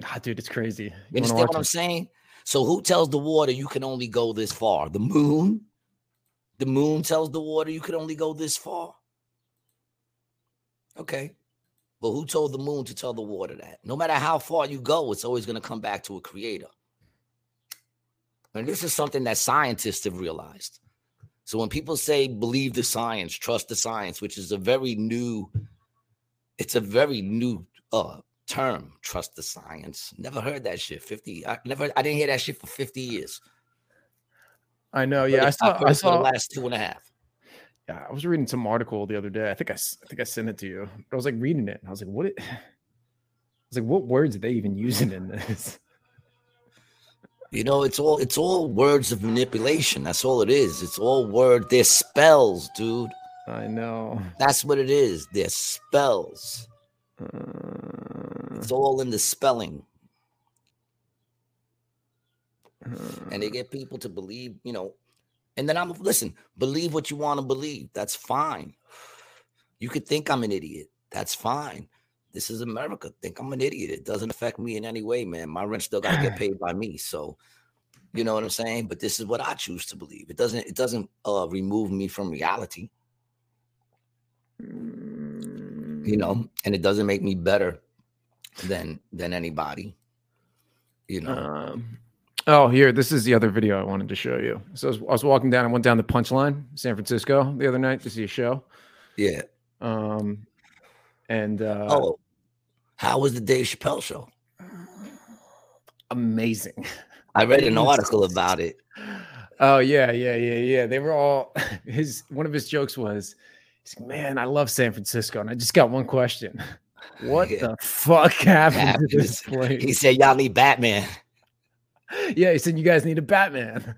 Ah, dude, it's crazy. You wanna understand what I'm saying? So who tells the water you can only go this far? The moon? The moon tells the water you can only go this far. Okay. But who told the moon to tell the water that? No matter how far you go, it's always going to come back to a creator. And this is something that scientists have realized. So when people say believe the science, trust the science, which is a very new, it's a very new uh term, trust the science. Never heard that shit. 50. I never I didn't hear that shit for 50 years. I know. Yeah, I saw. I for the last two and a half. Yeah, I was reading some article the other day. I think I, I think I sent it to you. I was like reading it, and I was like, "What?" It, I was like, "What words are they even using in this?" You know, it's all it's all words of manipulation. That's all it is. It's all word. They're spells, dude. I know. That's what it is. They're spells. Uh, It's all in the spelling. uh, and they get people to believe, you know. And then I'm listen, believe what you want to believe. That's fine. You could think I'm an idiot. That's fine. This is America. Think I'm an idiot. It doesn't affect me in any way, man. My rent still got to get paid by me. So, you know what I'm saying? But this is what I choose to believe. It doesn't. It doesn't uh, remove me from reality. You know, and it doesn't make me better than than anybody. You know. Um, oh, here. This is the other video I wanted to show you. So I was, I was walking down. I went down the Punchline, San Francisco, the other night to see a show. yeah. Um, and uh, oh, how was the Dave Chappelle show? amazing. I read an article about it. Oh yeah, yeah, yeah, yeah. They were all his. One of his jokes was, he's like, "Man, I love San Francisco, and I just got one question: What Yeah. the fuck happened to this place?" He said, "Y'all need Batman." yeah, he said, "You guys need a Batman."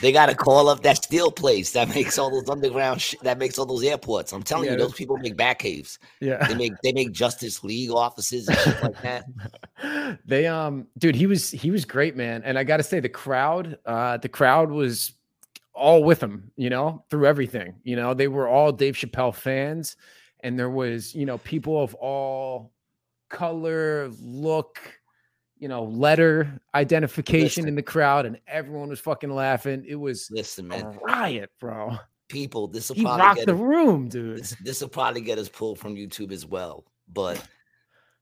They got to call up that steel place that makes all those underground shit. That makes all those airports. I'm telling Yeah, you, those people make bat caves. Yeah. They make they make Justice League offices and shit like that. they um dude he was he was great man and i gotta say the crowd uh the crowd was all with him you know through everything you know they were all dave chappelle fans and there was you know people of all color look you know letter identification Listen. in the crowd and everyone was fucking laughing it was Listen, a man, riot bro people, this will he probably rocked get the us- room dude this, this will probably get us pulled from YouTube as well. But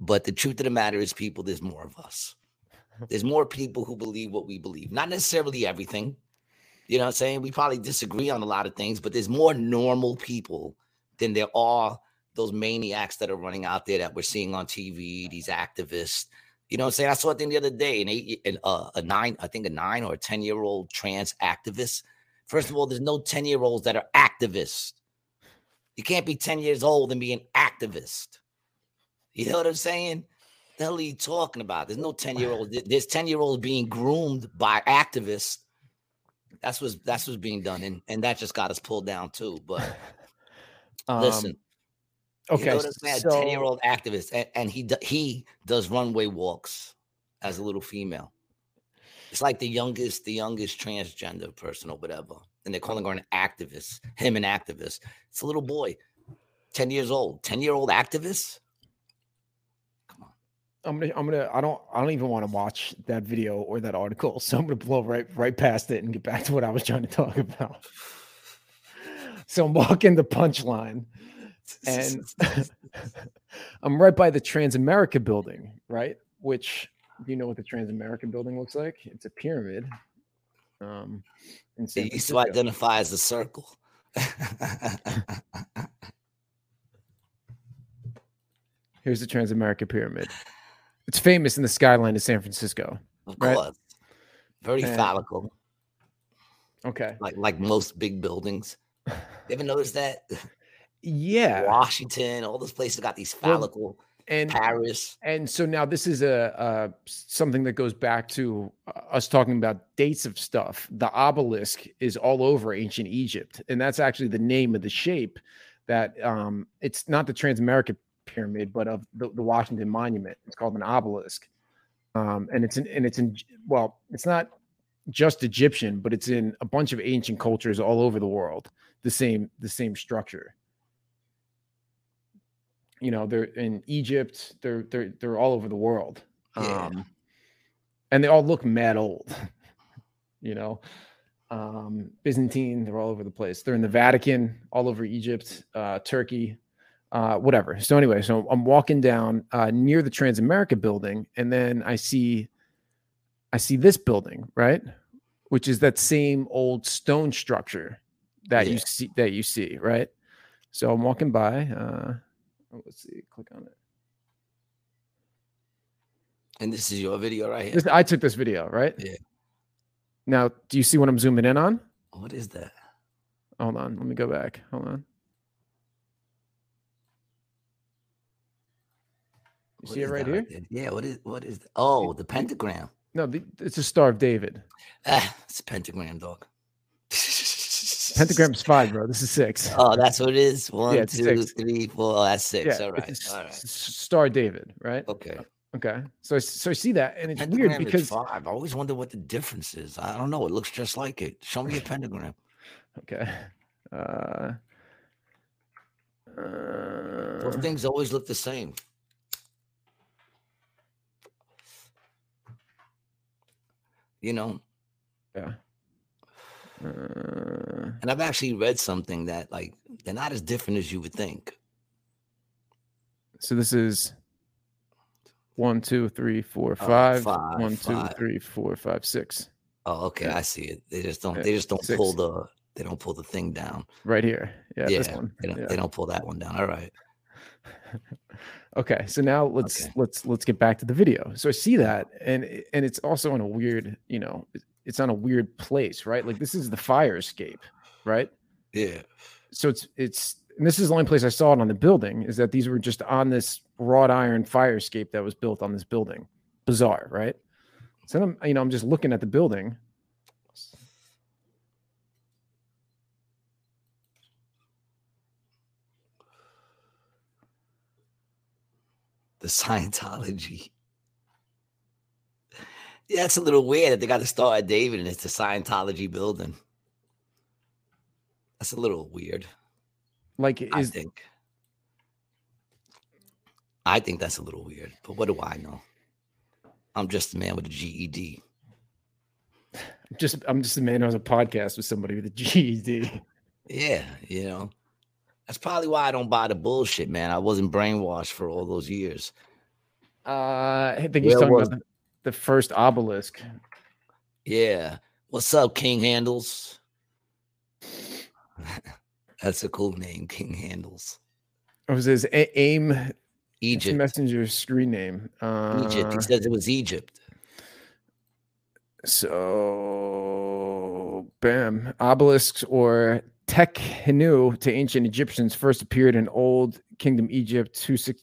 but the truth of the matter is, people, there's more of us. There's more people who believe what we believe. Not necessarily everything. You know what I'm saying? We probably disagree on a lot of things, but there's more normal people than there are those maniacs that are running out there that we're seeing on TV, these activists. You know what I'm saying? I saw a thing the other day, an eight, an, uh, a nine, I think a nine or a 10 year old trans activist. First of all, there's no 10 year olds that are activists. You can't be 10 years old and be an activist. You know what I'm saying? The hell are you talking about? There's no 10 year old. There's 10 year olds being groomed by activists. That's what's that's what's being done. And and that just got us pulled down too. But listen, Um, okay you know what I'm saying? so 10 year old activist. And, and he do- he does runway walks as a little female. It's like the youngest, the youngest transgender person or whatever. And they're calling her an activist, him an activist. It's a little boy, 10 years old. 10 year old activist? Come on. I'm gonna, I'm gonna, I don't, I don't even want to watch that video or that article, so I'm gonna blow right, right past it and get back to what I was trying to talk about. So I'm walking the punchline, and I'm right by the Transamerica building, right? Which do you know what the Transamerica building looks like? It's a pyramid. Um, in San It used to identify as a circle. Here's the Transamerica pyramid. It's famous in the skyline of San Francisco. of Right. course. Very And- phallical, Okay. like like most big buildings. You ever notice that? Yeah. Washington, all those places got these Well, phallical. And Paris. and so now this is a, uh something that goes back to uh, us talking about dates of stuff. The obelisk is all over ancient Egypt, and that's actually the name of the shape. That um, it's not the Transamerica pyramid, but of the, the Washington Monument. It's called an obelisk, um, and it's in and it's in well, it's not just Egyptian, but it's in a bunch of ancient cultures all over the world. The same the same structure. You know, they're in Egypt. They're they're they're all over the world. Yeah. Um, and they all look mad old. you know, um, Byzantine. They're all over the place. They're in the Vatican, all over Egypt, uh, Turkey, uh, whatever. So anyway, so I'm walking down uh, near the Transamerica building, and then I see, I see this building, right, which is that same old stone structure that you see that you see, right. So I'm walking by. Uh, oh, let's see, click on it. And this is your video right here. This, I took this video, right? Yeah. Now, do you see what I'm zooming in on? What is that? Hold on, let me go back. Hold on. You What see it right here? Yeah, what is what is that? Oh, the pentagram. No, the, it's a Star of David. Ah, it's a pentagram, dog. Pentagram's five, bro. This is six. Oh, that's what it is. One, it's two, six. three, four. Oh, that's six. yeah, All right. All right. Star David, right? Okay. Okay. So so I see that, and it's Pentagram weird because five. I always wonder what the difference is. I don't know. It looks just like it. Show me a pentagram. okay. Uh, Those uh, things always look the same. You know, yeah. Uh, Mm-hmm. and I've actually read something that like they're not as different as you would think. so this is one, two, three, four, Oh, five. five, One, two, five. three, four, five, six. Oh, okay, Yeah. I see it. They just don't. Yeah, They just don't six. pull the. They don't pull the thing down. Right here. Yeah, this Yeah, one. They don't. Yeah. They don't pull that one down. All right. okay so now let's Okay. let's let's get back to the video so i see that and and it's also in a weird you know it's on a weird place right like this is the fire escape right Yeah. so it's it's and this is the only place i saw it on the building is that these were just on this wrought iron fire escape that was built on this building bizarre right so i'm you know i'm just looking at the building The Scientology. Yeah, it's a little weird that they got the Star of David and it's the Scientology building. That's a little weird. like I think. I think that's a little weird, but what do I know? I'm just a man with a GED. just i'm just a man who has a podcast with somebody with a ged Yeah, you know. That's probably why I don't buy the bullshit, man. I wasn't brainwashed for all those years. uh i think he's talking was- about the, the first obelisk Yeah. What's up, King Handles? That's a cool name, King Handles. It was his a- aim Egypt. Messenger screen name. Uh, Egypt. He says it was Egypt. So, bam, obelisks or Tekhenu to ancient Egyptians first appeared in Old Kingdom Egypt 26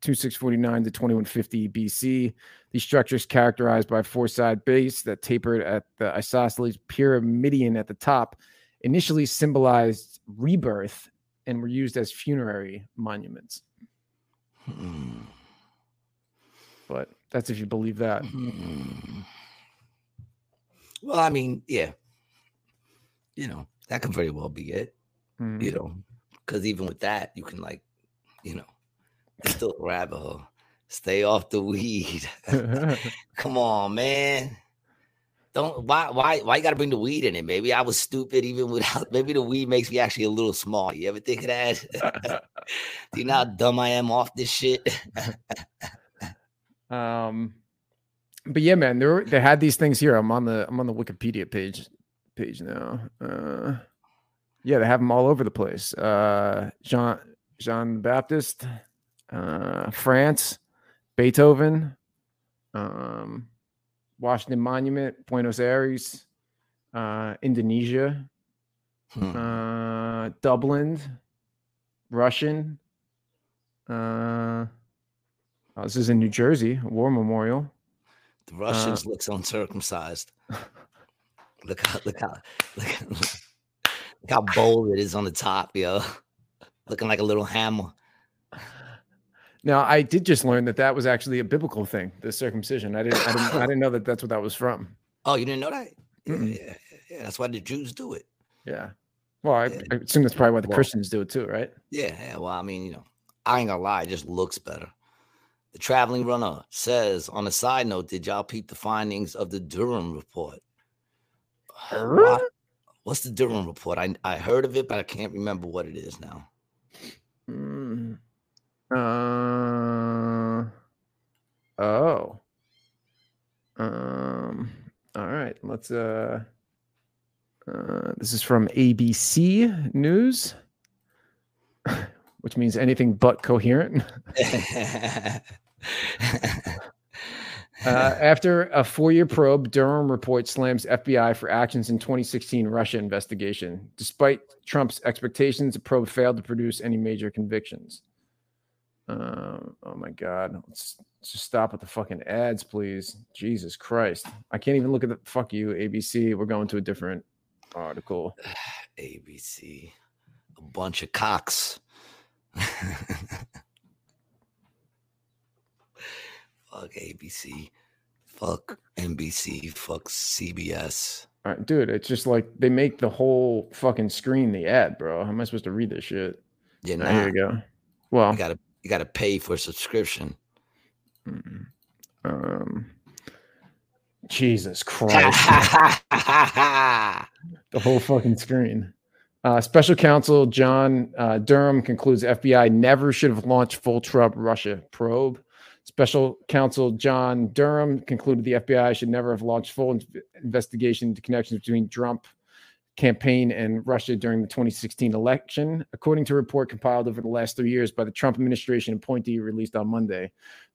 2649 to 2150 BC. These structures characterized by four-side base that tapered at the isosceles pyramidion at the top, initially symbolized rebirth and were used as funerary monuments. Hmm. But that's if you believe that. Hmm. Well, I mean, yeah. You know, that could very well be it. Mm. You know, because even with that, you can like, you know, still a rabbit hole. Stay off the weed. Come on, man. Don't why why why you gotta bring the weed in it? Maybe I was stupid even without maybe the weed makes me actually a little small. You ever think of that? Do you know how dumb I am off this shit? Um, but yeah, man, there they had these things here. I'm on the I'm on the Wikipedia page page now. Uh, yeah, they have them all over the place. Uh, Jean Jean Baptiste, uh, France, Beethoven, um, Washington Monument, Buenos Aires, uh, Indonesia, Hmm. uh, Dublin, Russian. Uh, oh, this is in New Jersey, a war memorial. The Russians looks uncircumcised. look how look how look, how- look how bold it is on the top, yo. Looking like a little hammer. Now, I did just learn that that was actually a biblical thing, the circumcision. I didn't, I didn't, I didn't know that that's what that was from. Oh, you didn't know that? Yeah, Mm-mm. yeah, yeah. That's why the Jews do it. Yeah. Well, I, Yeah. I assume that's probably why the Well- Christians do it too, right? Yeah, yeah. Well, I mean, you know, I ain't gonna lie, it just looks better. The traveling runner says, on a side note, did y'all peep the findings of the Durham report? What? What's the Durham report? I I heard of it, but I can't remember what it is now. Mm. Uh, oh. Um. All right. Let's. Uh. Uh. This is from ABC News, which means anything but coherent. Uh, after a four-year probe, Durham report slams FBI for actions in 2016 Russia investigation. Despite Trump's expectations, the probe failed to produce any major convictions. Uh, oh my God! Let's, let's just stop with the fucking ads, please. Jesus Christ! I can't even look at the fuck you ABC. We're going to a different article. ABC, a bunch of cocks. fuck ABC, fuck NBC, fuck CBS. All right, dude. It's just like they make the whole fucking screen the ad, bro. How am I supposed to read this shit? Yeah, Ah, nah, here you go. Well, I gotta you gotta pay for a subscription. Mm. Um, Jesus Christ. the whole fucking screen. Uh, Special Counsel John uh, Durham concludes FBI never should have launched full Trump Russia probe. Special Counsel John Durham concluded the FBI should never have launched full in- investigation into connections between Trump campaign and Russia during the 2016 election, according to a report compiled over the last three years by the Trump administration appointee released on Monday.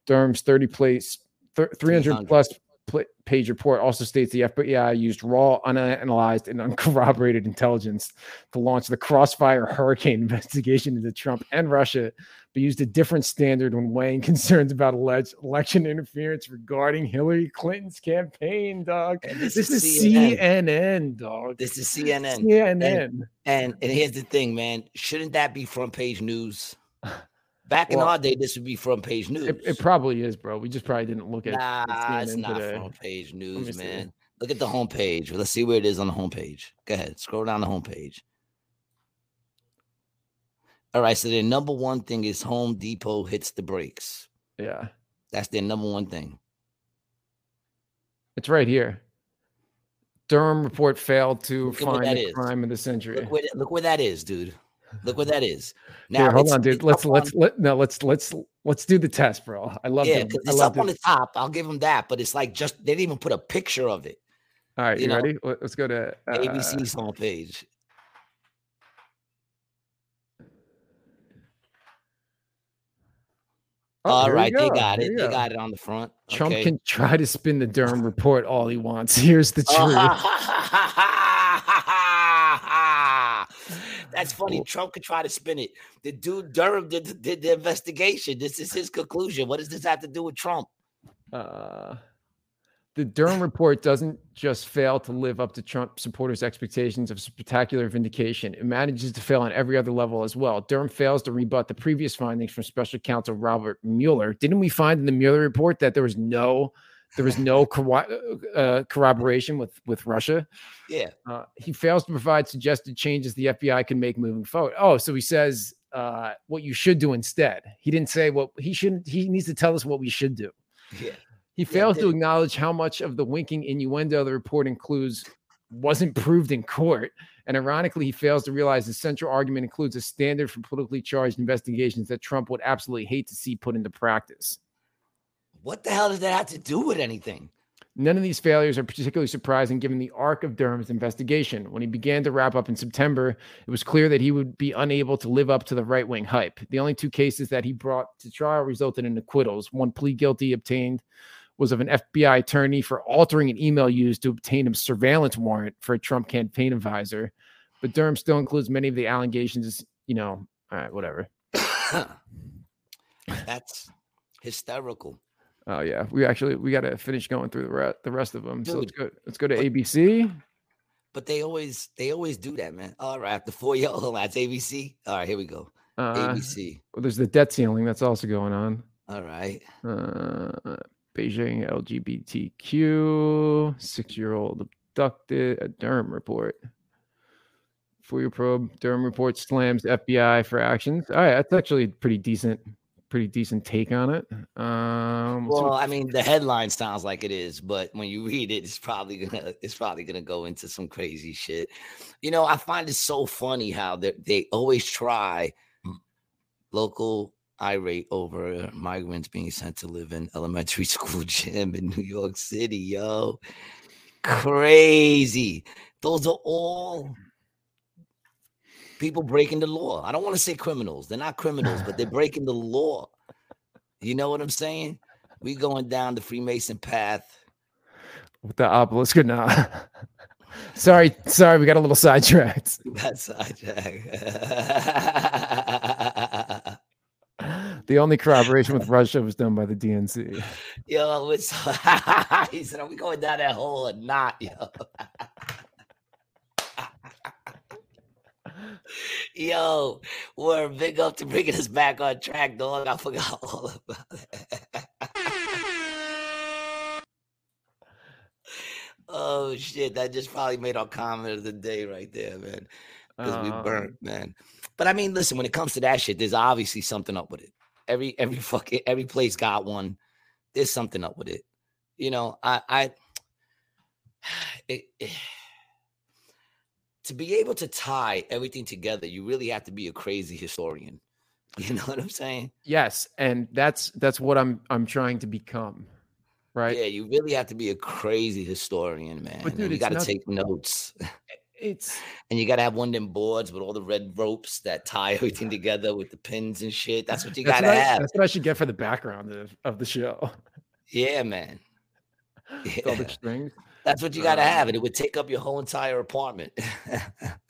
Durham's 30 place, 300 300. plus pl- page report also states the FBI used raw, unanalyzed, and uncorroborated intelligence to launch the Crossfire Hurricane investigation into Trump and Russia, but used a different standard when weighing concerns about alleged election interference regarding Hillary Clinton's campaign, dog. And This, this is is CNN. CNN, dog. This is CNN. CNN. And and here's the thing, man. Shouldn't that be front page news? Back in our day, this would be front page news. It, it probably is, bro. We just probably didn't look at Nah, at it's not today. front page news, see. man. Look at the homepage. Let's see where it is on the homepage. Go ahead, scroll down the homepage. All right, so their number one thing is Home Depot hits the brakes. Yeah, That's their number one thing. it's right here. Durham report failed to Look find the is. crime of the century. Look where, look where that is, dude. Look where that is. Now Here, hold on, dude. Let's let's on- let no let's let's let's do the test, bro. I love yeah, to. 'cause I it's love up on the top. I'll give them that, but it's like just they didn't even put a picture of it. All right, you you, ready? Let- Let's go to uh, ABC's homepage. Oh, All here we right, they got here it. They go. got it on the front. Trump okay. can try to spin the Durham report all he wants. Here's the truth. That's funny. Trump could try to spin it. The dude Durham did, the- did the investigation. This is his conclusion. What does this have to do with Trump? Uh, the Durham report doesn't just fail to live up to Trump supporters' expectations of spectacular vindication, it manages to fail on every other level as well. Durham fails to rebut the previous findings from special counsel Robert Mueller. Didn't we find in the Mueller report that there was no there was no corro- uh, corroboration with with Russia? Yeah. Uh, he fails to provide suggested changes the FBI can make moving forward. Oh, so he says uh, what you should do instead. He didn't say what he shouldn't. He needs to tell us what we should do. Yeah. He Yeah, fails to acknowledge how much of the winking innuendo the report includes wasn't proved in court. And ironically, he fails to realize the central argument includes a standard for politically charged investigations that Trump would absolutely hate to see put into practice. What the hell does that have to do with anything? None of these failures are particularly surprising given the arc of Durham's investigation. When he began to wrap up in September, it was clear that he would be unable to live up to the right wing hype. The only two cases that he brought to trial resulted in acquittals. One plea guilty obtained was of an FBI attorney for altering an email used to obtain a surveillance warrant for a Trump campaign advisor. But Durham still includes many of the allegations, you know, all right, whatever. That's hysterical. Oh yeah, we actually we got to finish going through the re- the rest of them. So let's go. Let's go to ABC. But they always they always do that, man. All right, the four old that's ABC. All right, here we go. Uh, ABC. well, there's the debt ceiling that's also going on. All right. Uh, Beijing LGBTQ six year old abducted. A Durham report. For your probe, Durham report slams FBI for actions. All right, that's actually a pretty decent, pretty decent take on it. Um, Well, what- I mean, the headline sounds like it is, but when you read it, it's probably gonna it's probably gonna go into some crazy shit. You know, I find it so funny how they they always try local irate over migrants being sent to live in elementary school gym in New York City, yo. Crazy. Those are all people breaking the law. I don't want to say criminals. They're not criminals, but they're breaking the law. You know what I'm saying? We going down the Freemason path. with the obelisk or not. sorry, sorry, we got a little sidetracked. That's sidetrack. The only corroboration with Russia was done by the DNC. yo, it's he said, Are we going down that hole or not? Yo. Yo, we're big up to bringing us back on track, dog. I forgot all about it. oh shit, that just probably made our comment of the day right there, man. Because we Um, burnt, man. But I mean, listen, when it comes to that shit, there's obviously something up with it. Every every fucking every place got one. There's something up with it. You know, I I it, it- to be able to tie everything together, you really have to be a crazy historian. You know what I'm saying? Yes, and that's that's what I'm I'm trying to become. Right? Yeah, you really have to be a crazy historian, man. But and dude, you got to take notes. It's And you got to have one of them boards with all the red ropes that tie everything together with the pins and shit. That's what you that's got what, to I, have. that's what I should get for the background of, of the show. Yeah, man. With all the Yeah. strings. That's what you got to Um, have. And it would take up your whole entire apartment.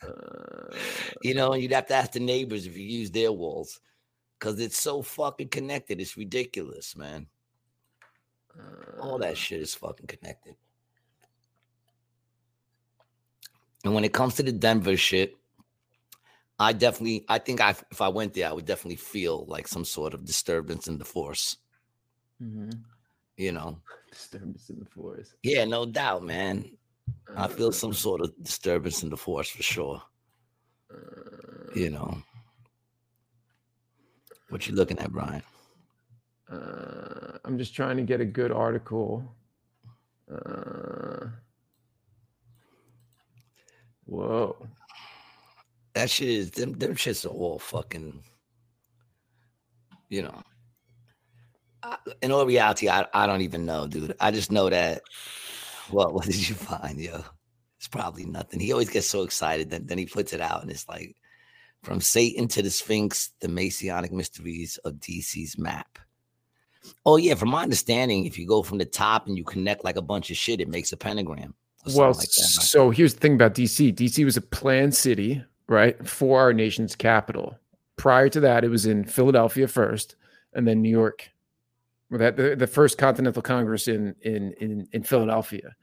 Uh, you know, and you'd have to ask the neighbors if you use their walls because it's so fucking connected. It's ridiculous, man. All that shit is fucking connected. And when it comes to the Denver shit, I definitely, I think I, if I went there, I would definitely feel like some sort of disturbance in the force. mhm. You know, Disturbance in the forest. yeah, no doubt, man. I Uh, feel some sort of disturbance in the force for sure. Uh, You know, what you looking at, Brian? Uh, I'm just trying to get a good article. Uh, whoa. That shit is them. Them shits are all fucking. You know. I- In all reality, I, I don't even know, dude. I just know that. Well, what did you find, yo? It's probably nothing. He always gets so excited that then he puts it out, and it's like, from Satan to the Sphinx, the Masonic mysteries of DC's map. Oh yeah, from my understanding, if you go from the top and you connect like a bunch of shit, it makes a pentagram. Well, like so here's the thing about DC. DC was a planned city, right, for our nation's capital. Prior to that, it was in Philadelphia first, and then New York. Well, That the, the first Continental Congress in in in in Philadelphia,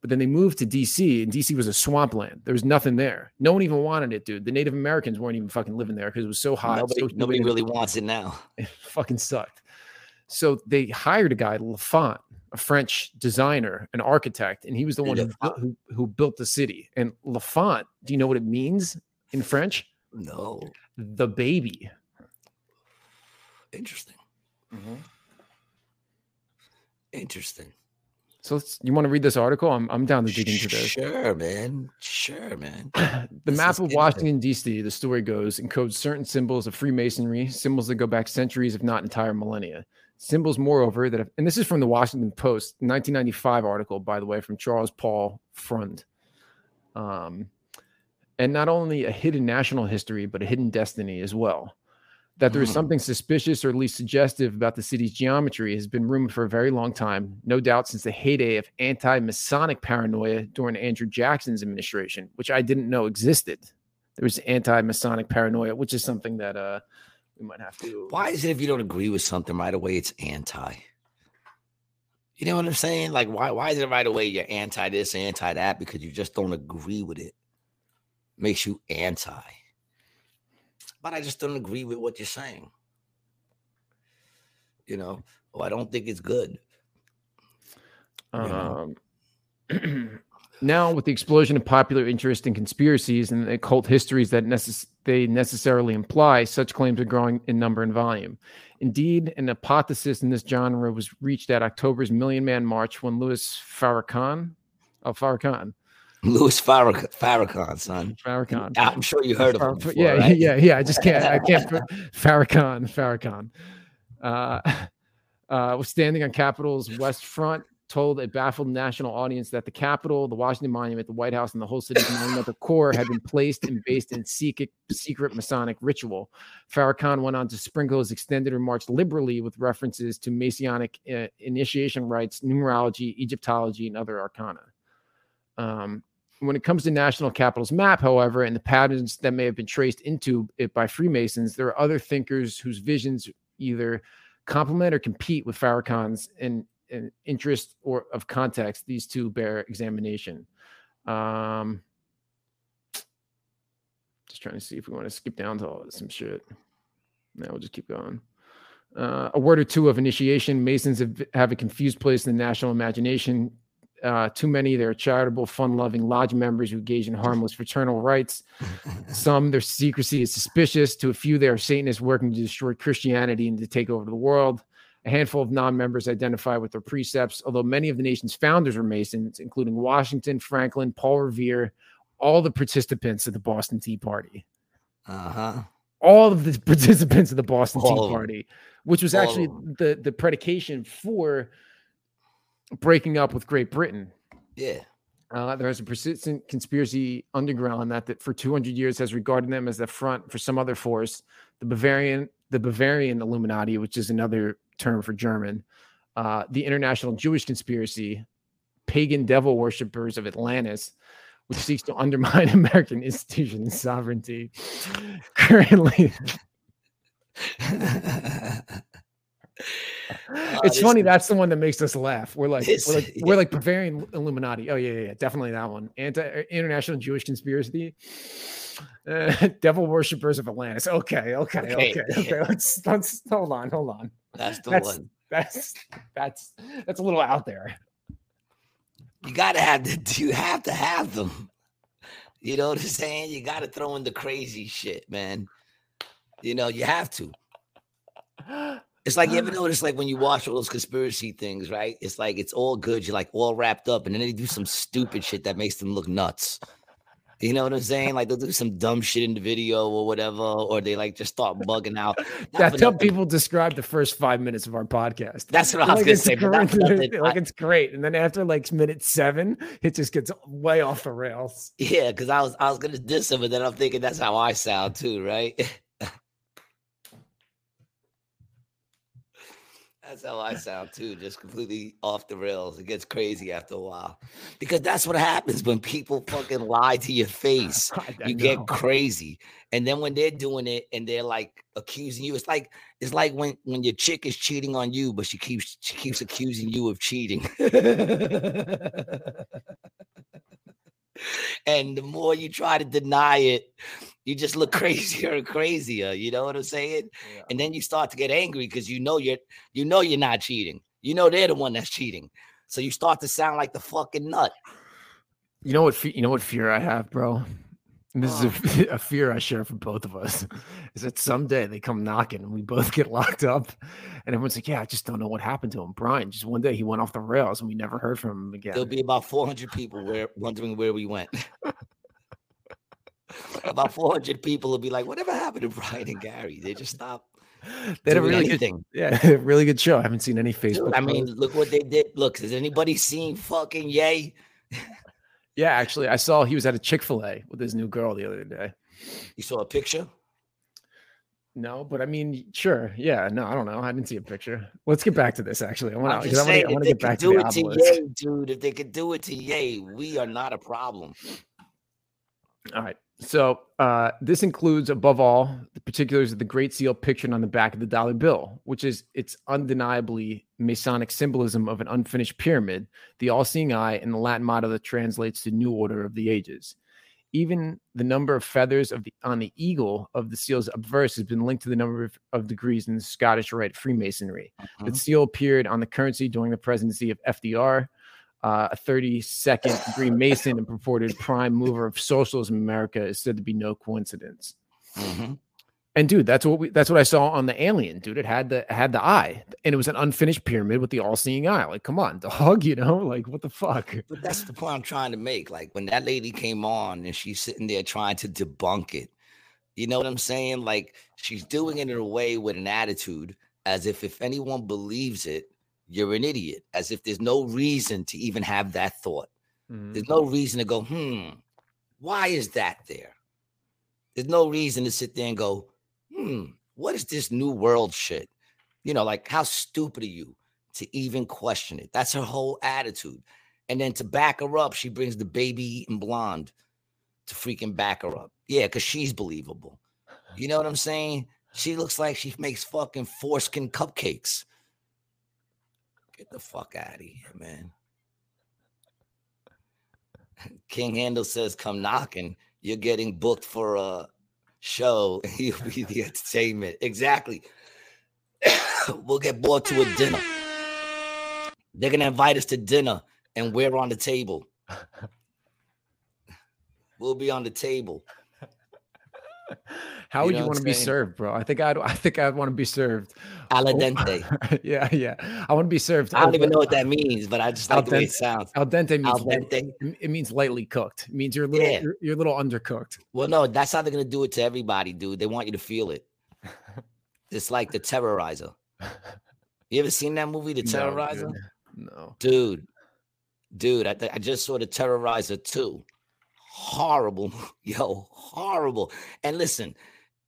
but then they moved to DC, and DC was a swampland. There was nothing there. No one even wanted it, dude. The Native Americans weren't even fucking living there because it was so hot. nobody, so nobody really wants it now. it fucking sucked. So they hired a guy, L'Enfant, a French designer, an architect, and he was the one who, built- who, who built the city. And L'Enfant, do you know what it means in French? No, The baby. interesting. Mm-hmm. Interesting. So let's, you want to read this article? I'm I'm down to dig into this. Sure, man. Sure, man. the This map of. Washington, D.C., the story goes, encodes certain symbols of Freemasonry, symbols that go back centuries, if not entire millennia. Symbols, moreover, that have, and this is from the Washington Post, 1995 article, by the way, from Charles Paul Freund. Um, and not only a hidden national history, but a hidden destiny as well. That there is Mm. something suspicious or at least suggestive about the city's geometry has been rumored for a very long time, no doubt since the heyday of anti Masonic paranoia during Andrew Jackson's administration, which I didn't know existed. There was anti Masonic paranoia, which is something that uh, we might have to. Why is it if you don't agree with something right away, it's anti? You know what I'm saying? Like, why why is it right away you're anti this, anti that? Because you just don't agree with it. Makes you anti. But I just don't agree with what you're saying. You know, oh, I don't think it's good. you know? Um, now, with the explosion of popular interest in conspiracies and the occult histories that necess- they necessarily imply, such claims are growing in number and volume. Indeed, an hypothesis in this genre was reached at October's Million Man March when Louis Farrakhan, oh Farrakhan, Louis Farrakhan, Farrakhan, son. Farrakhan, I'm sure you heard of him. Before, yeah, right? yeah, yeah. I just can't. I can't. Farrakhan, Farrakhan, uh, uh, was standing on Capitol's West Front, told a baffled national audience that the Capitol, the Washington Monument, the White House, and the whole city's monumental core had been placed and based in secret, secret Masonic ritual. Farrakhan went on to sprinkle his extended remarks liberally with references to Masonic uh, initiation rites, numerology, Egyptology, and other arcana. Um, when it comes to national capitals map, however, and the patterns that may have been traced into it by Freemasons, there are other thinkers whose visions either complement or compete with Farrakhan's in interest or of context. These two bear examination. Um, just trying to see if we want to skip down to all some shit. Now we'll just keep going. Uh, a word or two of initiation. Masons have, have a confused place in the national imagination. Uh, too many, they're charitable, fun loving lodge members who engage in harmless fraternal rites. Some, their secrecy is suspicious. To a few, they are Satanists working to destroy Christianity and to take over the world. A handful of non members identify with their precepts, although many of the nation's founders were Masons, including Washington, Franklin, Paul Revere, all the participants of the Boston Tea Party. Uh huh. All of the participants of the Boston All Tea. Party, which was All actually the, the predication for breaking up with Great Britain. Yeah. Uh, there is a persistent conspiracy underground that, that for 200 years has regarded them as the front for some other force, the Bavarian, the Bavarian Illuminati, which is another term for German, uh, the International Jewish Conspiracy, pagan devil worshippers of Atlantis, which seeks to undermine American institutions and sovereignty. Currently, it's funny. is- That's the one that makes us laugh. We're like, we're like, we're like Bavarian Illuminati. Oh yeah, yeah, yeah, definitely that one. Anti uh, International Jewish Conspiracy, uh, Devil Worshippers of Atlantis. Okay, okay, okay, Okay, okay. Let's let's hold on, hold on. That's the That's one. that's that's that's a little out there. You gotta have the you have to have them. You know what I'm saying? You gotta throw in the crazy shit, man. You know, you have to. It's like you ever notice, like when you watch all those conspiracy things, right? It's like it's all good, you're like all wrapped up, and then they do some stupid shit that makes them look nuts. You know what I'm saying? Like they'll do some dumb shit in the video or whatever, or they like just start bugging out. That's how nothing. people describe the first five minutes of our podcast. That's what I was Like gonna say, great- like it's great, and then after like minute seven, it just gets way off the rails. Yeah, because I was I was gonna diss him, but then I'm thinking that's how I sound too, right? that's how I sound too, just completely off the rails. It gets crazy after a while. Because that's what happens when people fucking lie to your face. I- I You know. get crazy. And then when they're doing it and they're like accusing you, it's like it's like when when your chick is cheating on you, but she keeps she keeps accusing you of cheating. and the more you try to deny it, you just look crazier and crazier. You know what I'm saying? And then you start to get angry because you know you're you know you're not cheating. You know they're the one that's cheating. So you start to sound like the fucking nut. You know what? fe- You know what fear I have, bro. And this is a, a fear I share for both of us. Is that someday they come knocking and we both get locked up, and everyone's like, "Yeah, I just don't know what happened to him." Brian, just one day he went off the rails and we never heard from him again. There'll be about 400 people where, wondering where we went. about 400 people will be like, whatever happened to Brian and Gary? They just stopped. They had a really anything. good, yeah, really good show. I haven't seen any Facebook. Dude, I mean, posts. look what they did. Look, has anybody seen fucking Yay? Yeah, actually, I saw he was at a Chick Fil A with his new girl the other day. You saw a picture? No, but I mean, sure, yeah, no, I don't know. I didn't see a picture. Let's get back to this. Actually, I want to. I want to they get back could to do the it to dude, if they could do it to Yay, we are not a problem. All right. So uh, this includes, above all, the particulars of the Great Seal pictured on the back of the dollar bill, which is its undeniably Masonic symbolism of an unfinished pyramid, the all-seeing eye, and the Latin motto that translates to "New Order of the Ages." Even the number of feathers of the on the eagle of the seal's obverse has been linked to the number of, of degrees in the Scottish Rite Freemasonry. The Mhm. seal appeared on the currency during the presidency of FDR. Uh, a 32nd degree Mason and purported prime mover of socialism in America is said to be no coincidence. Mhm. And dude, that's what we that's what I saw on the alien, dude. It had the had the eye, and it was an unfinished pyramid with the all-seeing eye. Like, come on, dog, you know, like what the fuck? But that's the point I'm trying to make. Like when that lady came on and she's sitting there trying to debunk it, you know what I'm saying? Like she's doing it in a way with an attitude as if if anyone believes it, you're an idiot. As if there's no reason to even have that thought. Mm-hmm. There's no reason to go, hmm, why is that there? There's no reason to sit there and go, hmm, what is this new world shit? You know, like how stupid are you to even question it? That's her whole attitude. And then to back her up, she brings the baby and blonde to freaking back her up. Yeah, because she's believable. You know what I'm saying? She looks like she makes fucking foreskin cupcakes. Get the fuck out of here, man. King Handel says, "Come knocking. You're getting booked for a show. You'll be the entertainment." Exactly. we'll get brought to a dinner. They're gonna invite us to dinner, and we're on the table. We'll be on the table. How You would know you want to be served, bro? I think I'd I think I'd want to be served. Al Oh, dente. yeah, yeah. I want to be served. I don't even know what that means, but I just Al like the way it sounds. Al dente means Al dente. it- it means lightly cooked. It means you're a little Yeah. you're, you're a little undercooked. Well, no, that's how they're gonna do it to everybody, dude. They want you to feel it. It's like the terrorizer. You ever seen that movie, The No, Terrorizer? dude. No. Dude, dude, I, I just saw The Terrorizer too. Horrible, yo, horrible. And listen,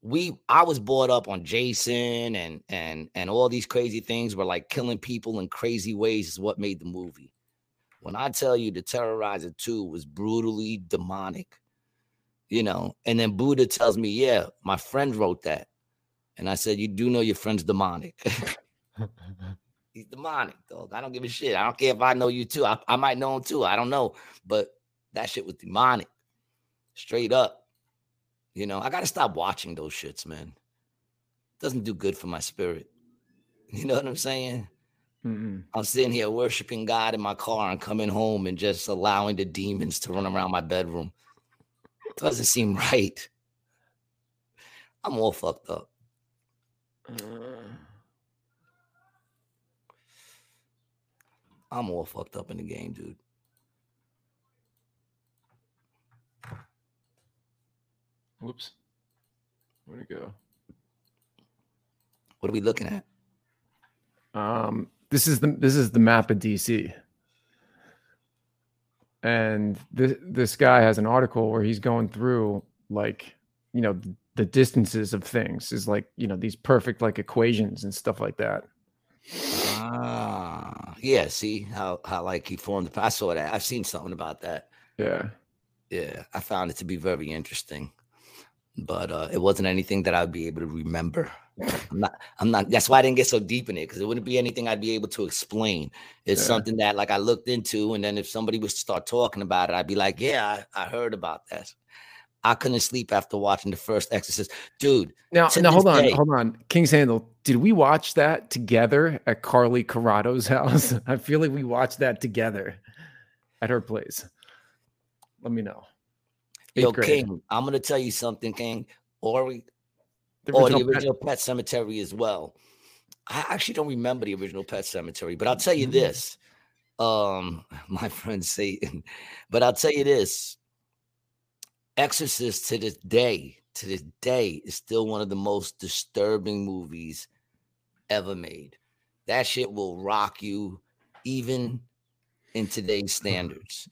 we I was brought up on Jason and and and all these crazy things where like killing people in crazy ways is what made the movie. When I tell you The Terrorizer 2 was brutally demonic, you know, and then Buddha tells me, yeah, my friend wrote that. And I said, You do know your friend's demonic. He's demonic, dog. I don't give a shit. I don't care if I know you too. I, I might know him too. I don't know. But that shit was demonic. Straight up. You know, I gotta stop watching those shits, man. Doesn't do good for my spirit. You know what I'm saying? Mm-mm. I'm sitting here worshiping God in my car and coming home and just allowing the demons to run around my bedroom. Doesn't seem right. I'm all fucked up. Uh. I'm all fucked up in the game, dude. Whoops. Where'd it go? What are we looking at? Um, this is the this is the map of DC, and this this guy has an article where he's going through like you know the, distances of things is like you know these perfect like equations and stuff like that. Ah, yeah. See how how like he formed the. I saw that. I've seen something about that. Yeah, Yeah, I found it to be very interesting, but uh, it wasn't anything that I'd be able to remember. I'm not. I'm not. That's why I didn't get so deep in it because it wouldn't be anything I'd be able to explain. It's Yeah. something that like I looked into, and then if somebody was to start talking about it, I'd be like, "Yeah, I, I heard about that." I couldn't sleep after watching the first Exorcist, dude. Now, now hold on, day- hold on. King's Handle. Did we watch that together at Carly Corrado's house? I feel like we watched that together at her place. Let me know. Yo, grade. King, I'm gonna tell you something, King. The or the original Pet- Pet Sematary as well. I actually don't remember the original Pet Sematary, but I'll tell you Mhm. this. Um, my friend Satan, but I'll tell you this. Exorcist to this day, to this day, is still one of the most disturbing movies ever made. That shit will rock you even in today's standards.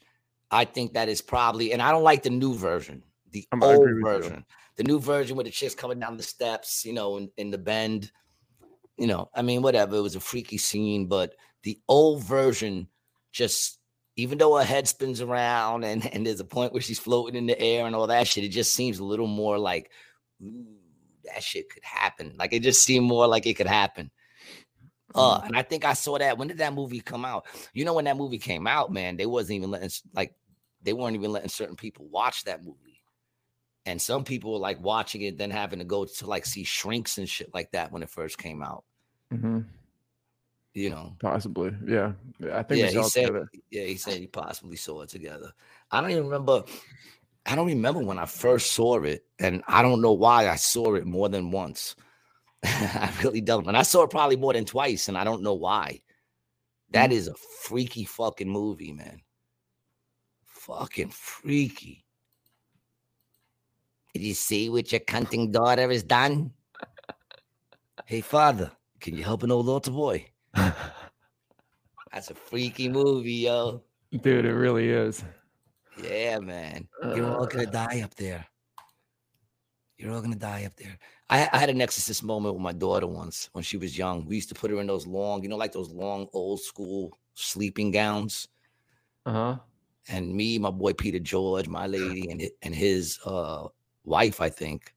I think that is probably, and I don't like the new version, the I'm- old with you. version, the new version with the chicks coming down the steps, you know, in, in the bend. You know, I mean, whatever. It was a freaky scene, but the old version just, even though her head spins around and, and there's a point where she's floating in the air and all that shit, it just seems a little more like, ooh, that shit could happen. Like it just seemed more like it could happen. Uh, and I think I saw that. When did that movie come out? You know, when that movie came out, man, they wasn't even letting like they weren't even letting certain people watch that movie. And some people were like watching it, then having to go to like see shrinks and shit like that when it first came out. Mhm. You know, Possibly, yeah. Yeah, I think yeah, he said, together. yeah, he said he possibly saw it together. I don't even remember. I don't remember when I first saw it, and I don't know why I saw it more than once. I really don't, and I saw it probably more than twice, and I don't know why. That mm. is a freaky fucking movie, man. Fucking freaky. Did you see what your cunting daughter has done? Hey, father, can you help an old altar boy? That's a freaky movie, yo. Dude, it really is. Yeah, man. You're all gonna uh. die up there. You're all gonna die up there. I, I had an exorcist moment with my daughter once when she was young. We used to put her in those long, you know, like those long old school sleeping gowns. Uh-huh. And me, my boy Peter George, my lady, and and his uh wife, I think.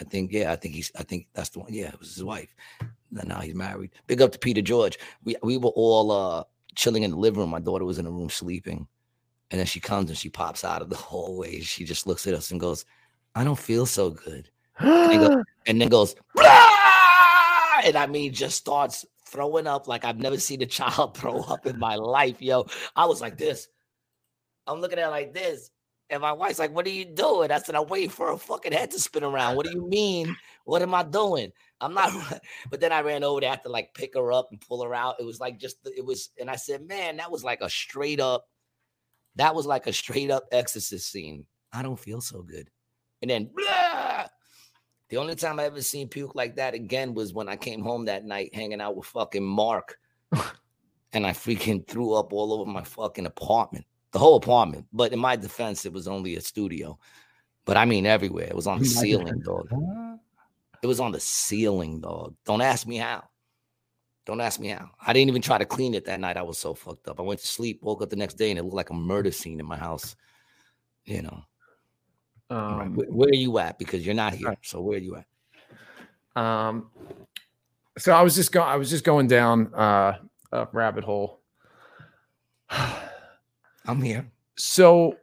I think, yeah, I think he's I think that's the one. Yeah, it was his wife. And now he's married. Big up to Peter George. We we were all uh chilling in the living room. My daughter was in the room sleeping. And then she comes and she pops out of the hallway. She just looks at us and goes, I don't feel so good. And, then goes, "Blah!" and I mean, just starts throwing up like I've never seen a child throw up in my life, yo. I was like this. I'm looking at like this. And my wife's like, What are you doing? I said, I'm waiting for her fucking head to spin around. What do you mean? What am I doing? I'm not. But then I ran over there to like pick her up and pull her out. It was like just, it was, and I said, Man, that was like a straight up, that was like a straight up exorcist scene. I don't feel so good. And then, blah! The only time I ever seen puke like that again was when I came home that night hanging out with fucking Mark. and I freaking threw up all over my fucking apartment, the whole apartment. But in my defense, it was only a studio. But I mean, everywhere. It was on the ceiling, dog. It was on the ceiling, dog. Don't ask me how. Don't ask me how. I didn't even try to clean it that night. I was so fucked up. I went to sleep, woke up the next day, and it looked like a murder scene in my house. You know. Um, Where, where are you at? Because you're not here. Right. So where are you at? Um, so I was just going, I was just going down uh, a rabbit hole. I'm here. So,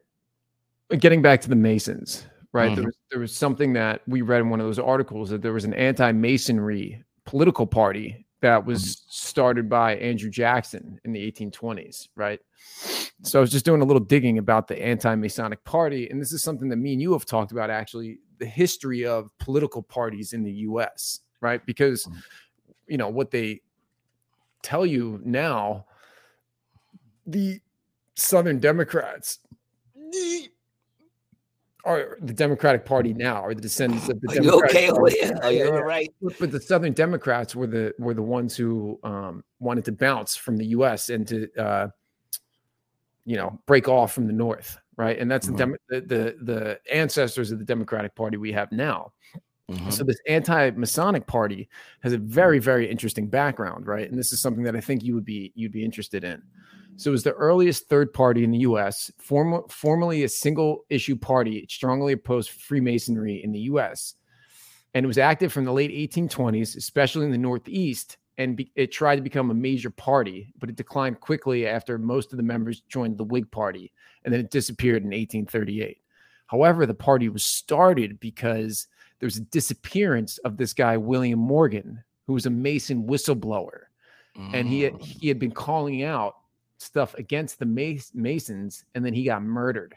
getting back to the Masons, right? There Mhm. was there was something that we read in one of those articles that there was an anti-Masonry political party that was mm-hmm. started by Andrew Jackson in the 1820s, right? So I was just doing a little digging about the anti-Masonic party, and this is something that me and you have talked about actually the history of political parties in the U.S., right? Because mm-hmm. you know what they tell you now, the Southern Democrats are the Democratic Party now, are the descendants of the Are you okay over Party. there? Are you Yeah, yeah. right? But- But the Southern Democrats were the were the ones who um, wanted to bounce from the U.S. and to uh, you know break off from the North, right? And that's the, Mhm. Demo- the the the ancestors of the Democratic Party we have now. Mhm. So this anti-Masonic party has a very, very interesting background, right? And this is something that I think you would be you'd be interested in. So it was the earliest third party in the U.S., form, formerly a single issue party, it strongly opposed Freemasonry in the U.S. And it was active from the late 1820s, especially in the Northeast, and be, it tried to become a major party, but it declined quickly after most of the members joined the Whig Party, and then it disappeared in 1838. However, the party was started because there was a disappearance of this guy William Morgan, who was a Mason whistleblower, and he had, Mm. he had been calling out stuff against the Masons, and then he got murdered.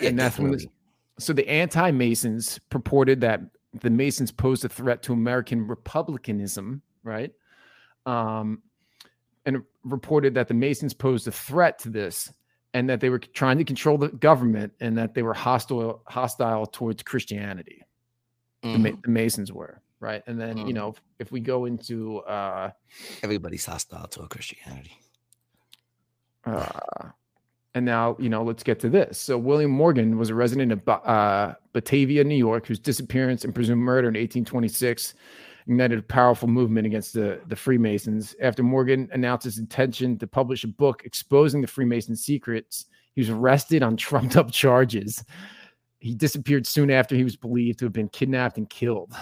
Yeah, and that's when this, definitely. so the anti-masons purported that the masons posed a threat to american republicanism right um and reported that the masons posed a threat to this and that they were trying to control the government and that they were hostile hostile towards christianity the, Mhm. the masons were right and then you Mhm. know if, if we go into uh Everybody's hostile to Christianity. Uh, and now, you know, let's get to this. So, William Morgan was a resident of uh, Batavia, New York, whose disappearance and presumed murder in 1826 ignited a powerful movement against the, the Freemasons. After Morgan announced his intention to publish a book exposing the Freemason secrets, he was arrested on trumped up charges. He disappeared soon after he was believed to have been kidnapped and killed.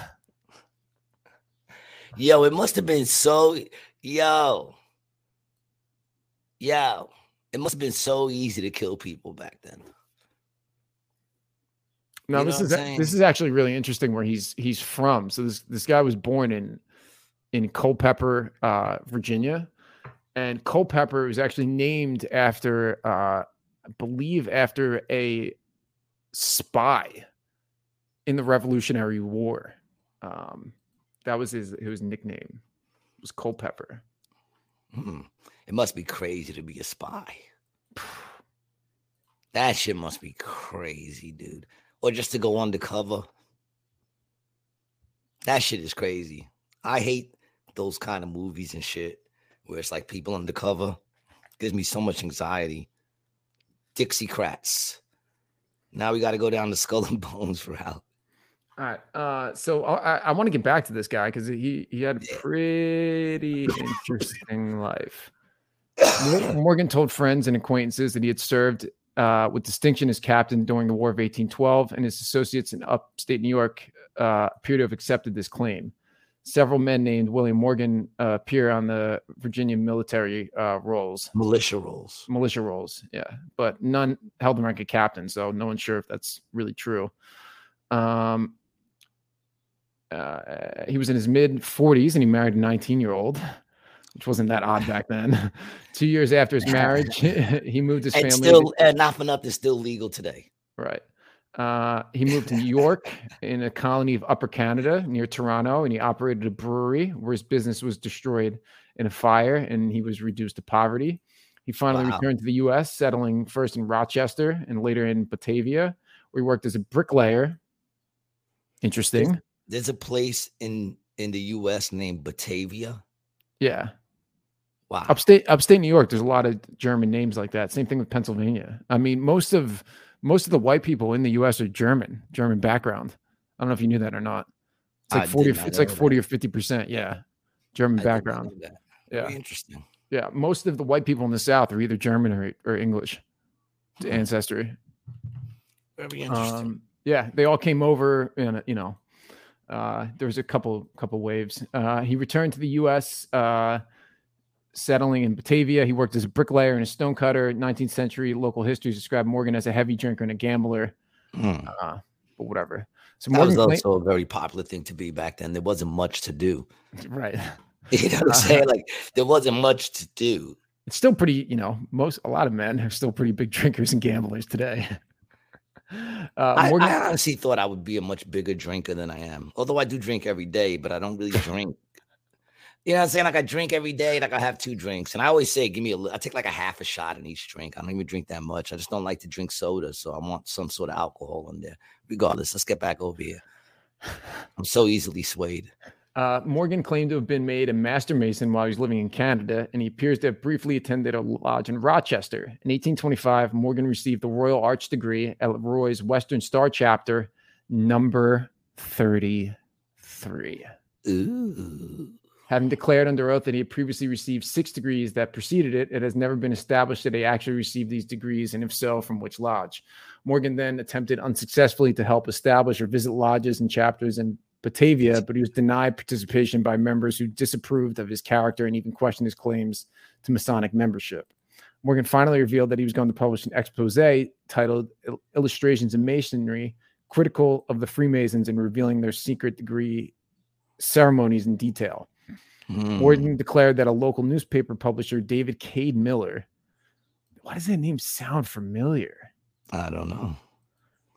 Yo, it must have been so yo. Yo. It must have been so easy to kill people back then. No, You know this what is I'm a- this is actually really interesting where he's he's from. So this this guy was born in in Culpeper, uh, Virginia, and Culpeper was actually named after uh, I believe after a spy in the Revolutionary War. Um, that was his his nickname. Was Culpeper. Hmm. It must be crazy to be a spy. That shit must be crazy, dude. Or just to go undercover. That shit is crazy. I hate those kind of movies and shit where it's like people undercover. Gives me so much anxiety. Dixiecrats. Now we got to go down the skull and bones route. All right. Uh, so I, I want to get back to this guy because he he had a pretty interesting life. Mor- Morgan told friends and acquaintances that he had served uh, with distinction as captain during the War of 1812, and his associates in upstate New York uh, appear to have accepted this claim. Several men named William Morgan uh, appear on the Virginia military uh, rolls, Militia rolls. militia rolls, yeah, but none held the rank of captain, so no one's sure if that's really true. Um, uh, he was in his mid 40s and he married a 19 year old, which wasn't that odd back then. Two years after his marriage, he moved his And family. still, and not for nothing, still legal today. right. Uh, he moved to New York in a colony of Upper Canada near Toronto, and he operated a brewery where his business was destroyed in a fire and he was reduced to poverty. He finally Wow. returned to the US, settling first in Rochester and later in Batavia, where he worked as a bricklayer. Interesting. There's a place in in the U.S. named Batavia. Yeah. Wow. upstate upstate New York, there's a lot of German names like that. Same thing with Pennsylvania. I mean, most of most of the white people in the U.S. are German, German background. I don't know if you knew that or not. It's like did forty. It's like know that. forty or fifty percent. Yeah, German I background. Yeah, Very interesting. yeah. Most of the white people in the South are either German or, or English to Hmm. ancestry. Very interesting. Um, yeah, they all came over, and you know, uh, there was a couple couple waves. Uh, he returned to the U.S., uh, settling in Batavia. He worked as a bricklayer and a stonecutter. 19th century local history described Morgan as a heavy drinker and a gambler, Hmm. uh, but whatever. So That was Morgan, claimed- also a very popular thing to be back then. There wasn't much to do. right? You know what I'm Uh, saying? Like there wasn't much to do. It's still pretty, you know, most a lot of men are still pretty big drinkers and gamblers today. Uh, I, Morgan, I honestly thought I would be a much bigger drinker than I am. Although I do drink every day, but I don't really drink. You know what I'm saying? Like I drink every day, like I have two drinks. And I always say, give me a li- I take like a half a shot in each drink. I don't even drink that much. I just don't like to drink soda. So I want some sort of alcohol in there. Regardless, let's get back over here. I'm so easily swayed. Uh, Morgan claimed to have been made a master mason while he was living in Canada, and he appears to have briefly attended a lodge in Rochester. In 1825, Morgan received the Royal Arch degree at Roy's Western Star chapter, number 33. Ooh. Having declared under oath that he had previously received six degrees that preceded it, it has never been established that he actually received these degrees, and if so, from which lodge. Morgan then attempted unsuccessfully to help establish or visit lodges and chapters in Batavia, but he was denied participation by members who disapproved of his character and even questioned his claims to Masonic membership. Morgan finally revealed that he was going to publish an expose titled Illustrations in Masonry, critical of the Freemasons and revealing their secret degree ceremonies in detail. Hmm. Morgan declared that a local newspaper publisher, David Cade Miller, why does that name sound familiar? I don't know.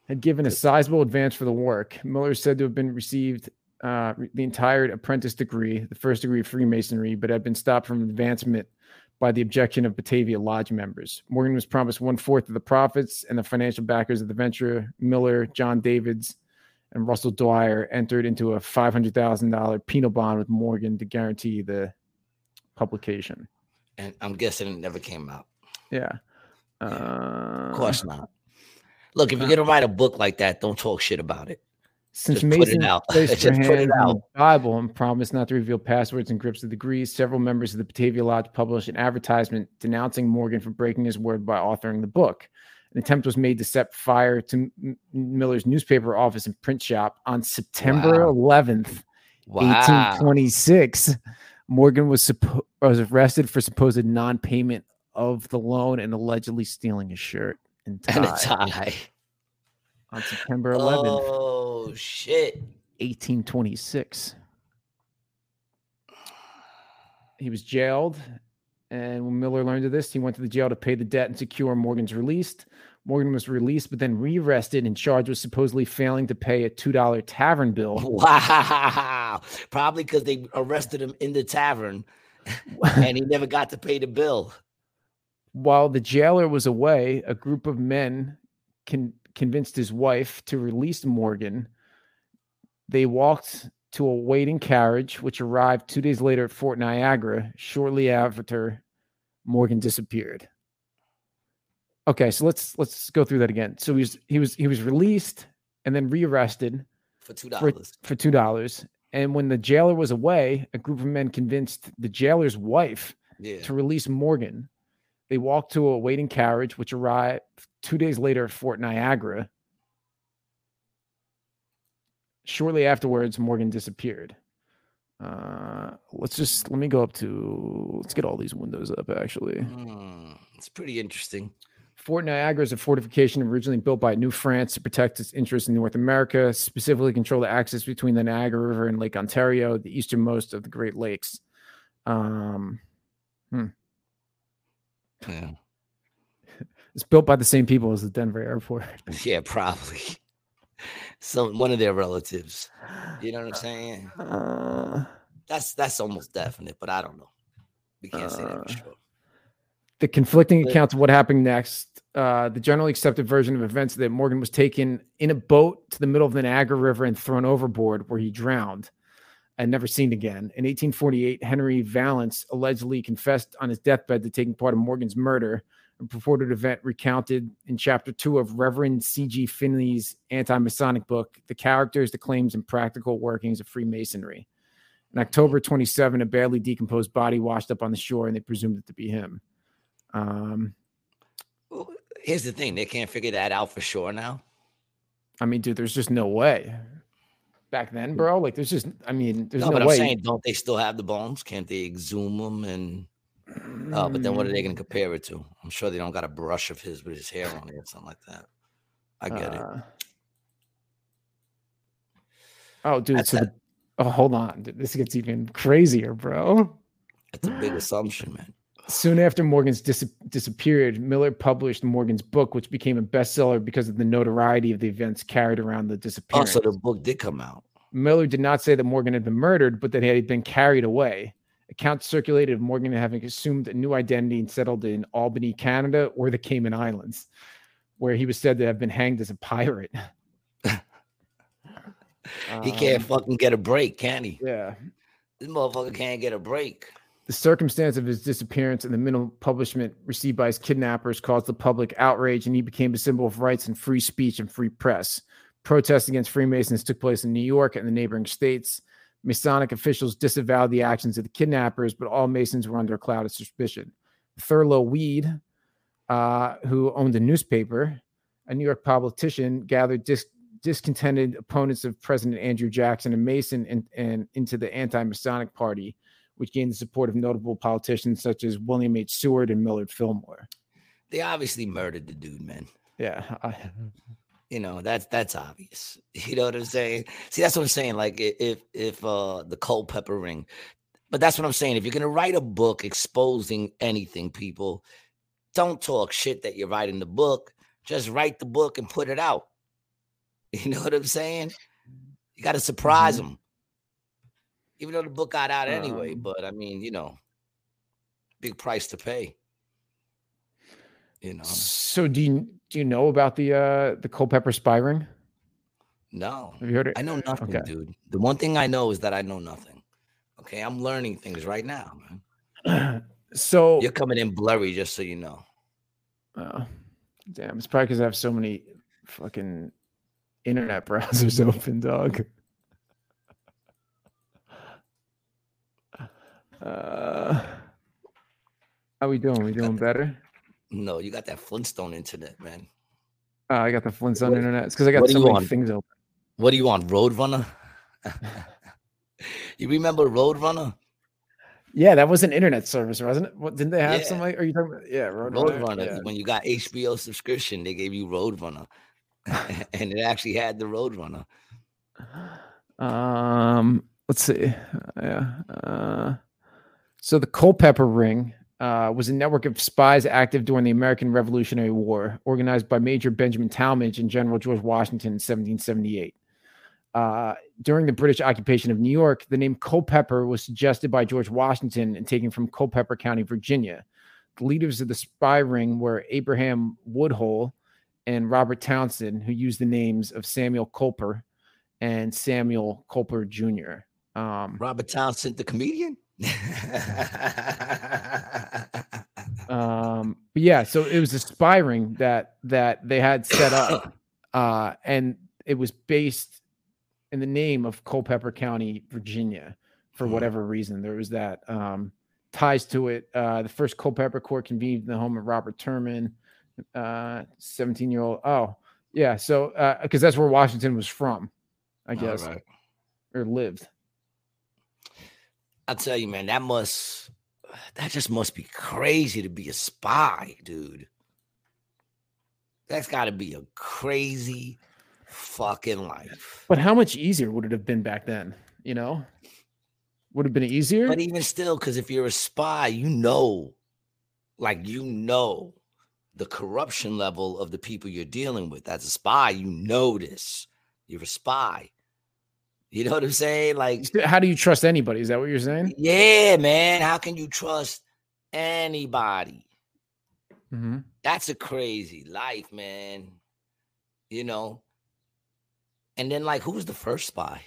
had given a sizable advance for the work. Miller is said to have been received uh, the entire apprentice degree, the first degree of Freemasonry, but had been stopped from advancement by the objection of Batavia Lodge members. Morgan was promised one fourth of the profits, and the financial backers of the venture, Miller, John Davids, and Russell Dwyer, entered into a $500,000 penal bond with Morgan to guarantee the publication. And I'm guessing it never came out. Yeah. Uh, Of course not. Look, if you're gonna write a book like that, don't talk shit about it. Since Just put it Mason out. placed put it on the out. Bible and promised not to reveal passwords and grips of degrees, several members of the Batavia Lodge published an advertisement denouncing Morgan for breaking his word by authoring the book. An attempt was made to set fire to M- Miller's newspaper office and print shop on September Wow. 11th, Wow. 1826. Morgan was, suppo- was arrested for supposed non-payment of the loan and allegedly stealing a shirt and tie, And a tie. on September 11th, Oh shit. 1826. He was jailed, and when Miller learned of this, he went to the jail to pay the debt and secure Morgan's release. Morgan was released, but then rearrested and charged with supposedly failing to pay a $2 tavern bill. Wow. Probably because they arrested him in the tavern and he never got to pay the bill. While the jailer was away, a group of men con- convinced his wife to release Morgan. They walked to a waiting carriage, which arrived two days later at Fort Niagara. Shortly after, Morgan disappeared. Okay, so let's let's go through that again. So he was he was he was released and then rearrested For two for, dollars. for two dollars. And when the jailer was away, a group of men convinced the jailer's wife Yeah. to release Morgan. They walked to a waiting carriage, which arrived two days later at Fort Niagara. Shortly afterwards, Morgan disappeared. Uh, let's just let me go up to let's get all these windows up. Actually, Hmm, it's pretty interesting. Fort Niagara is a fortification originally built by New France to protect its interests in North America, specifically control the access between the Niagara River and Lake Ontario, the easternmost of the Great Lakes. Um, Yeah. it's built by the same people as the Denver airport. Yeah, probably. Some one of their relatives. You know what I'm saying? Uh, That's that's almost definite, but I don't know. We can't say that Uh, for sure. the conflicting But- accounts of what happened next. Uh, the generally accepted version of events that Morgan was taken in a boat to the middle of the Niagara River and thrown overboard, where he drowned and never seen again. In 1848, Henry Valance allegedly confessed on his deathbed to taking part in Morgan's murder. A purported event recounted in chapter two of Reverend C.G. Finney's anti Masonic book, The Characters, the Claims, and Practical Workings of Freemasonry. In October 27, a badly decomposed body washed up on the shore, and they presumed it to be him. Um, Well, Here's the thing: they can't figure that out for sure now. I mean, dude, there's just no way. Back then, bro, like there's just, I mean, there's no, no, but I'm way. saying, don't they still have the bones? Can't they exhume them? And oh, but then what are they going to compare it to? I'm sure they don't got a brush of his with his hair on it or something like that. I get it. Uh, Oh, dude. That's So the, oh, hold on. This gets even crazier, bro. That's a big assumption, man. Soon after Morgan's dis- disappeared, Miller published Morgan's book, which became a bestseller because of the notoriety of the events carried around the Oh, disappearance. so the book did come out. Miller did not say that Morgan had been murdered, but that he had been carried away. Accounts circulated of Morgan having assumed a new identity and settled in Albany, Canada, or the Cayman Islands, where he was said to have been hanged as a pirate. He can't Um, fucking get a break, can he? Yeah. This motherfucker can't get a break. The circumstance of his disappearance and the minimal publishment received by his kidnappers caused the public outrage, and he became a symbol of rights and free speech and free press. Protests against Freemasons took place in New York and the neighboring states. Masonic officials disavowed the actions of the kidnappers, but all Masons were under a cloud of suspicion. Thurlow Weed, uh, who owned a newspaper, a New York politician, gathered dis- discontented opponents of President Andrew Jackson and Mason and, and into the anti-Masonic Party, which gained the support of notable politicians such as William H. Seward and Millard Fillmore. They obviously murdered the dude, man. Yeah, I, You know, that's that's obvious. You know what I'm saying? See, that's what I'm saying. Like if if uh the Culpeper ring, but that's what I'm saying. If you're gonna write a book exposing anything, people, don't talk shit that you're writing the book. Just write the book and put it out. You know what I'm saying? You got to surprise Mm-hmm. them. Even though the book got out anyway, Um, but I mean, you know, big price to pay. You know, So do you do you know about the uh the Culpeper spy ring? no, Have you heard it? I know nothing, Okay. dude. The one thing I know is that I know nothing. Okay, I'm learning things right now, man. So You're coming in blurry, just so you know. Oh, damn, it's probably because I have so many fucking internet browsers open, dog. Uh, how we doing? We doing better? No, you got that Flintstone internet, man. Oh, I got the Flintstone What- internet. It's because I got so many want? things open. What do you want, Roadrunner? you remember Roadrunner? Yeah, that was an internet service, wasn't it? What didn't they have Yeah. some like? Are you talking about? Yeah, Roadrunner. Roadrunner. When you got HBO subscription, they gave you Roadrunner, and it actually had the Roadrunner. Yeah. Um, let's see. Yeah. Uh, so the Culpeper Ring uh, was a network of spies active during the American Revolutionary War, organized by Major Benjamin Tallmadge and General George Washington in 1778. Uh, during the British occupation of New York, the name Culpeper was suggested by George Washington and taken from Culpeper County, Virginia. The leaders of the spy ring were Abraham Woodhull and Robert Townsend, who used the names of Samuel Culper and Samuel Culper Jr. Um, Robert Townsend, the comedian. um, but yeah, so it was a spy ring that that they had set up, uh, and it was based in the name of Culpeper County, Virginia, for Mhm. whatever reason. There was that um, ties to it. Uh, the first Culpeper court convened in the home of Robert Turman, uh, seventeen-year-old. Oh, yeah, so because that's where Washington was from, I guess, right. or lived. I tell you, man, that must that just must be crazy to be a spy, dude. That's got to be a crazy fucking life. But how much easier would it have been back then? You know, would have been easier. But even still, because if you're a spy, you know, like you know the corruption level of the people you're dealing with. As a spy, you know this. You're a spy. You know what I'm saying? Like, How do you trust anybody? Is that what you're saying? yeah, man. How can you trust anybody? Mm-hmm. That's a crazy life, man. You know. And then, like, who's the first spy?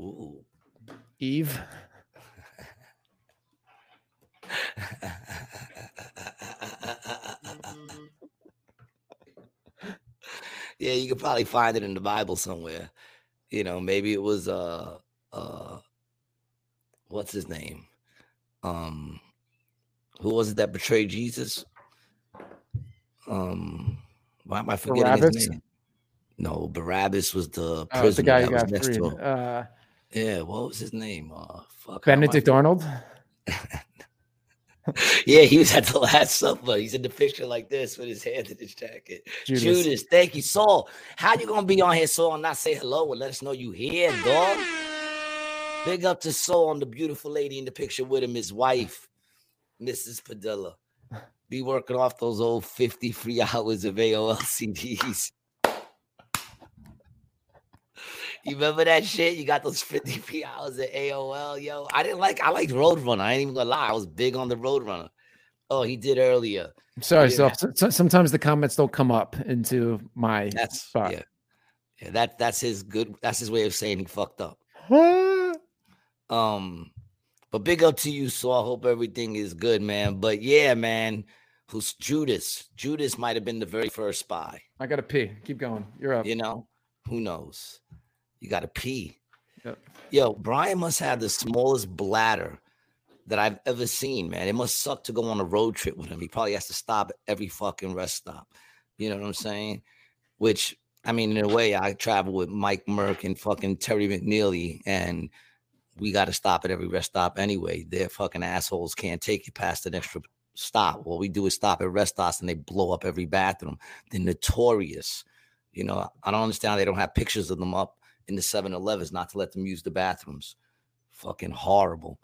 Ooh. Eve. yeah, you could probably find it in the Bible somewhere. You know, maybe it was uh uh what's his name? Um who was it that betrayed Jesus? Um why am I forgetting Barabbas? his name? No, Barabbas was the Oh, the prisoner guy that was next freed. to him. Uh, Yeah, what was his name? Uh fuck. how am I Benedict Arnold. Yeah, he was at the Last Supper. He's in the picture like this with his hand in his jacket. Judas. Judas. thank you, Saul. How you gonna be on here, Saul, and not say hello and let us know you here, dog? Big up to Saul and the beautiful lady in the picture with him, his wife, Mrs. Padilla. Be working off those old 50 free hours of AOL CDs. You remember that shit? You got those 50 free hours at AOL, yo. I didn't like I liked Roadrunner. I ain't even gonna lie. I was big on the Roadrunner. Oh, he did earlier. I'm sorry, so, so sometimes the comments don't come up into my That's spot. yeah. Yeah, that that's his good that's his way of saying he fucked up. Um, but big up to you, so I hope everything is good, man. But yeah, man, who's Judas? Judas might have been the very first spy. I gotta pee. Keep going. You're up. You know, who knows? You got to pee. Yep. Yo, Brian must have the smallest bladder that I've ever seen, man. It must suck to go on a road trip with him. He probably has to stop at every fucking rest stop. You know what I'm saying? Which, I mean, in a way, I travel with Mike Merck and fucking Terry McNeely, and we got to stop at every rest stop anyway. Their fucking assholes can't take you past an extra stop. What we do is stop at rest stops and they blow up every bathroom. They're notorious. You know, I don't understand. They don't have pictures of them up in the 7 Elevens not to let them use the bathrooms. Fucking horrible.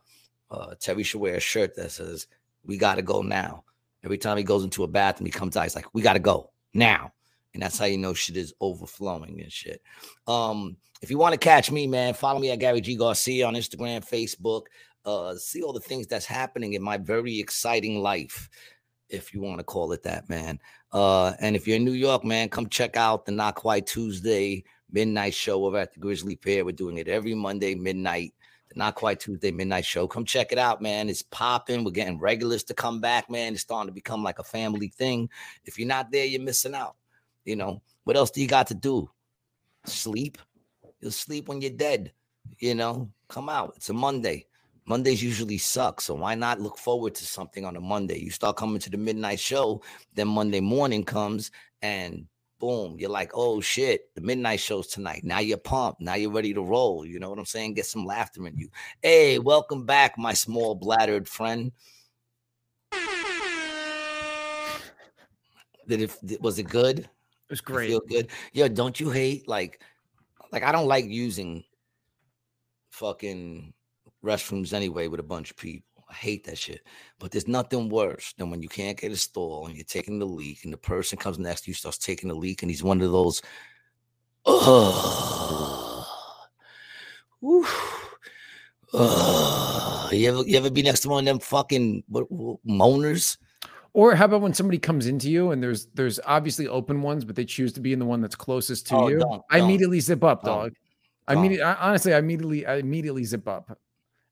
Uh, Terry should wear a shirt that says, We got to go now. Every time he goes into a bathroom, he comes out, he's like, We got to go now. And that's how you know shit is overflowing and shit. Um, if you want to catch me, man, follow me at Gary G Garcia on Instagram, Facebook. Uh, see all the things that's happening in my very exciting life, if you want to call it that, man. Uh, and if you're in New York, man, come check out the Not Quite Tuesday midnight show over at the Grisly Pear. We're doing it every Monday midnight. Not Quite Tuesday midnight show. Come check it out, man. It's popping. We're getting regulars to come back, man. It's starting to become like a family thing. If you're not there, you're missing out. You know, what else do you got to do? Sleep. You'll sleep when you're dead. You know, come out. It's a Monday. Mondays usually suck. So why not look forward to something on a Monday? You start coming to the midnight show, then Monday morning comes and boom, you're like, oh shit, the midnight show's tonight. Now you're pumped. Now you're ready to roll. You know what I'm saying? Get some laughter in you. Hey, welcome back, my small bladdered friend. Did it was it good? It was great. Feel good. Yo, don't you hate like like I don't like using fucking restrooms anyway with a bunch of people. I hate that shit. But there's nothing worse than when you can't get a stall and you're taking the leak and the person comes next to you starts taking the leak and he's one of those oh, Whew. Ugh. You ever you ever be next to one of them fucking what, what, moaners? Or how about when somebody comes into you and there's there's obviously open ones, but they choose to be in the one that's closest to Oh, you? don't, I don't, immediately zip up, don't, dog. I don't. honestly, I immediately, I immediately zip up.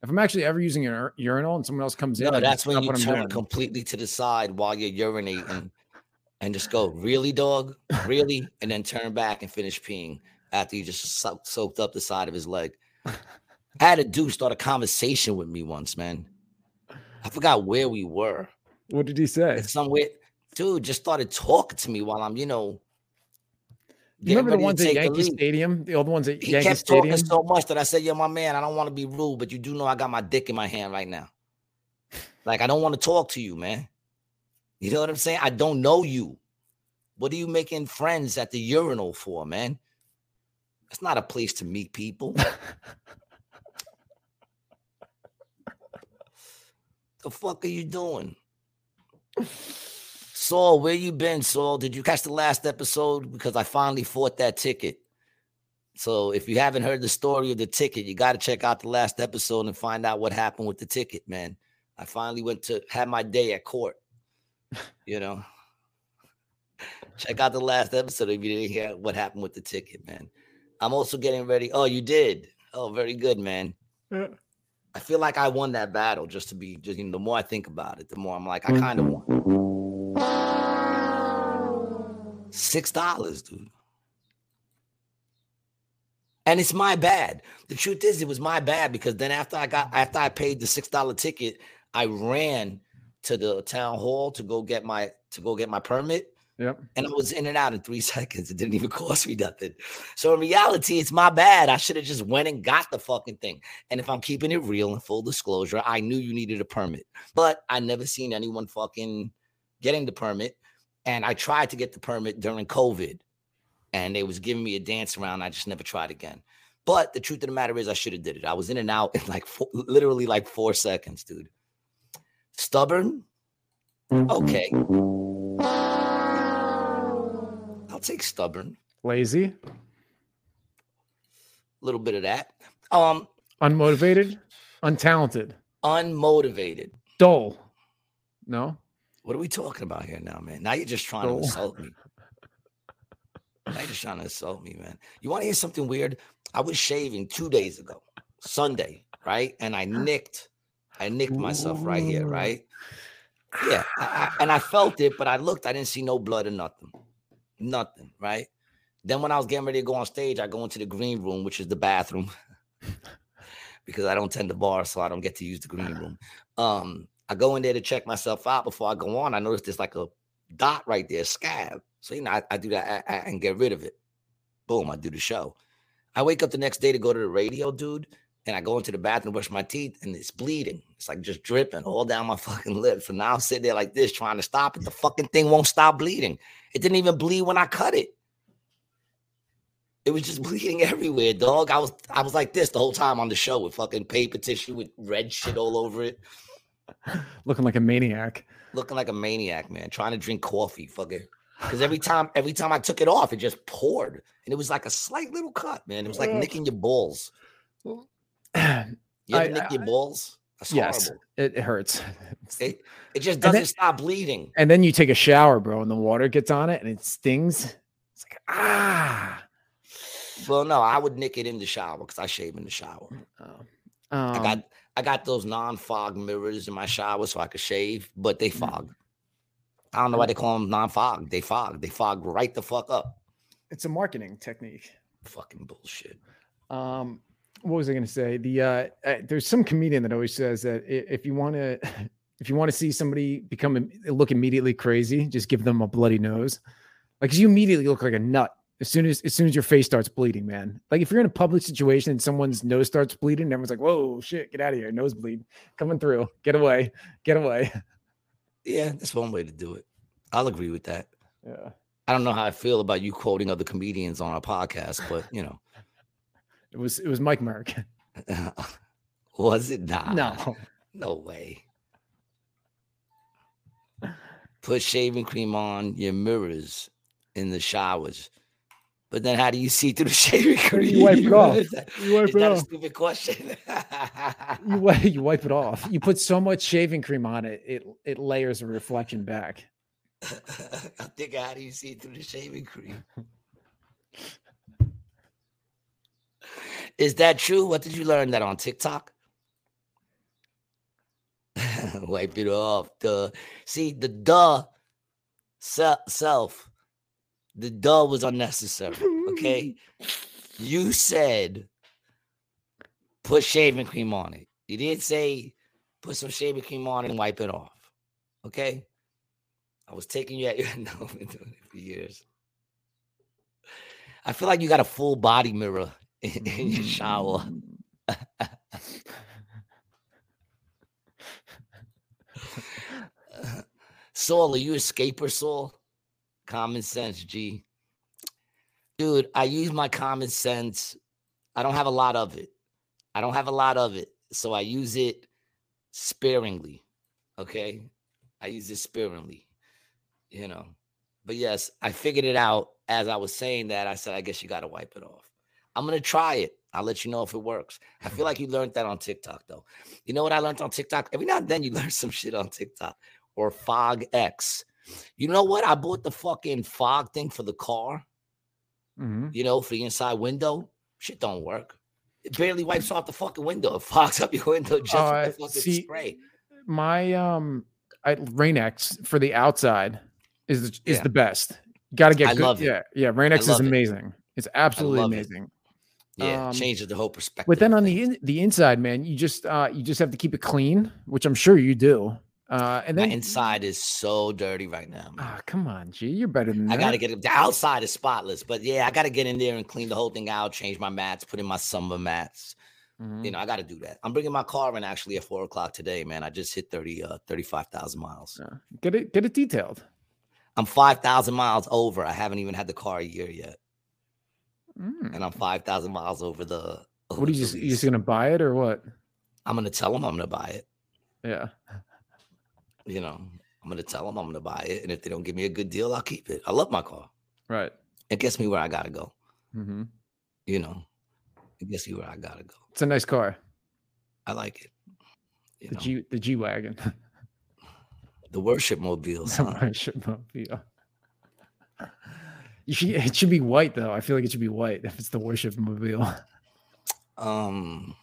If I'm actually ever using an ur- urinal and someone else comes in, No, that's when you what I'm turn doing. completely to the side while you're urinating and just go, really, dog? Really? And then turn back and finish peeing after you just so- soaked up the side of his leg. I had a dude start a conversation with me once, man. I forgot where we were. What did he say? Somewhere, dude just started talking to me while I'm, you know, You remember the getting ready to ones at Yankee. Stadium, the old ones at He Yankee kept Stadium? talking so much that I said, Yo, my man, I don't want to be rude, but you do know I got my dick in my hand right now. Like, I don't want to talk to you, man. You know what I'm saying? I don't know you. What are you making friends at the urinal for, man? It's not a place to meet people. the fuck are you doing? Saul, where you been, Saul? Did you catch the last episode? Because I finally fought that ticket. So if you haven't heard the story of the ticket, you got to check out the last episode and find out what happened with the ticket, man. I finally went to have my day at court. You know, check out the last episode if you didn't hear what happened with the ticket, man. I'm also getting ready. Oh, you did. Oh, very good, man. Yeah. I feel like I won that battle. Just to be, just you know, the more I think about it, the more I'm like, I kind of mm-hmm. won. Six dollars, dude. And it's my bad. The truth is, it was my bad because then after I got after I paid the six dollar ticket, I ran to the town hall to go get my to go get my permit. Yep. And I was in and out in three seconds. It didn't even cost me nothing. So in reality, it's my bad. I should have just went and got the fucking thing. And if I'm keeping it real and full disclosure, I knew you needed a permit, but I never seen anyone fucking getting the permit. And I tried to get the permit during COVID, and they was giving me a dance around. I just never tried again. But the truth of the matter is, I should have did it. I was in and out in like four, literally like four seconds, dude. Stubborn. Okay. I'll take stubborn. Lazy, A little bit of that. Um, unmotivated, untalented, unmotivated. dull. No, What are we talking about here now, man? Now you're just trying to insult me. Now you're just trying to insult me, man. You want to hear something weird? I was shaving two days ago, Sunday, right? And I nicked, I nicked myself right here, right? Yeah, I, I- and I felt it, but I looked, I didn't see no blood or nothing, nothing, right? Then when I was getting ready to go on stage, I go into the green room, which is the bathroom, because I don't tend to bar, so I don't get to use the green room. Um, I go in there to check myself out before I go on. I notice there's like a dot right there, scab. So you know, I, I do that I- I- and get rid of it. Boom, I do the show. I wake up the next day to go to the radio, dude, and I go into the bathroom, brush my teeth, and it's bleeding. It's like just dripping all down my fucking lips. So now I'm sitting there like this, trying to stop it. The fucking thing won't stop bleeding. It didn't even bleed when I cut it. It was just bleeding everywhere, dog. I was I was like this the whole time on the show with fucking paper tissue with red shit all over it, looking like a maniac. looking like a maniac, man, trying to drink coffee, fucking. Because every time, every time I took it off, it just poured, and it was like a slight little cut, man. It was like nicking your balls. You ever I- nick your balls? That's yes, horrible. it, it hurts. It, it just doesn't then- stop bleeding. and then you take a shower, bro, and the water gets on it and it stings. It's like ah. Well, no, I would nick it in the shower because I shave in the shower. Oh. I Um, got I got those non-fog mirrors in my shower so I could shave, but they fog. I don't know why they call them non-fog. They fog. They fog right the fuck up. it's a marketing technique. Fucking bullshit. Um, what was I going to say? The uh, uh, there's some comedian that always says that if you want to, if you want to see somebody become look immediately crazy, just give them a bloody nose. Like you immediately look like a nut as soon as as soon as your face starts bleeding, man. Like if you're in a public situation and someone's nose starts bleeding, everyone's like, "Whoa, shit, get out of here! Nosebleed coming through! Get away! Get away!" Yeah, that's one way to do it. I'll agree with that. Yeah, I don't know how I feel about you quoting other comedians on our podcast, but you know, it was it was Mike Merck. was it not? no, no way. Put shaving cream on your mirrors in the showers. But then how do you see through the shaving cream? You wipe it off. You wipe it that a off. stupid question? you wipe, you wipe it off. You put so much shaving cream on it, it it layers a reflection back. I think how do you see through the shaving cream? Is that true? What did you learn that on TikTok? Wipe it off. The see the duh self. The duh was unnecessary. Okay, you said put shaving cream on it. You didn't say put some shaving cream on it and wipe it off. Okay. I was taking you at your no, I've been doing it for years. I feel like you got a full body mirror in, in your shower. Saul, are you a scaper, Saul? Common sense, G. Dude, I use my common sense. I don't have a lot of it. I don't have a lot of it. So I use it sparingly. Okay. I use it sparingly, you know. But yes, I figured it out as I was saying that. I said, I guess you got to wipe it off. I'm going to try it. I'll let you know if it works. I feel like you learned that on TikTok, though. You know what I learned on TikTok? Every now and then you learn some shit on TikTok or Fog X. You know what? I bought the fucking fog thing for the car, Mhm. you know, for the inside window. Shit don't work. It barely wipes off the fucking window. It fogs up your window just Uh, with the fucking see, spray. My um, I, Rain-X for the outside is the- is Yeah. the best. Got to get I good. love it. Yeah, yeah. Rain-X is love it. amazing. It's absolutely love it. amazing. Yeah, Um, changes the whole perspective. But then on the in, the inside, man, you just uh you just have to keep it clean, which I'm sure you do. Uh, and my inside is so dirty right now. man. Ah, come on, G, you're better than I that. gotta get it. The outside is spotless, but yeah, I gotta get in there and clean the whole thing out, change my mats, put in my summer mats. Mhm. You know, I gotta do that. I'm bringing my car in actually at four o'clock today, man. I just hit 30, uh, 35,000 miles. Yeah. Get it get it detailed. I'm 5,000 miles over. I haven't even had the car a year yet. Mm. And I'm 5,000 miles over the. over What are you just you just gonna buy it or what? I'm gonna tell them I'm gonna buy it. Yeah. You know, I'm gonna tell them I'm gonna buy it. And if they don't give me a good deal, I'll keep it. I love my car. Right. It gets me where I gotta go. hmm You know, it gets me where I gotta go. It's a nice car. I like it. You The know, G the G wagon. the worship mobile, son. Worshipmobile. You should it should be white though. I feel like it should be white if it's the worship mobile. Um,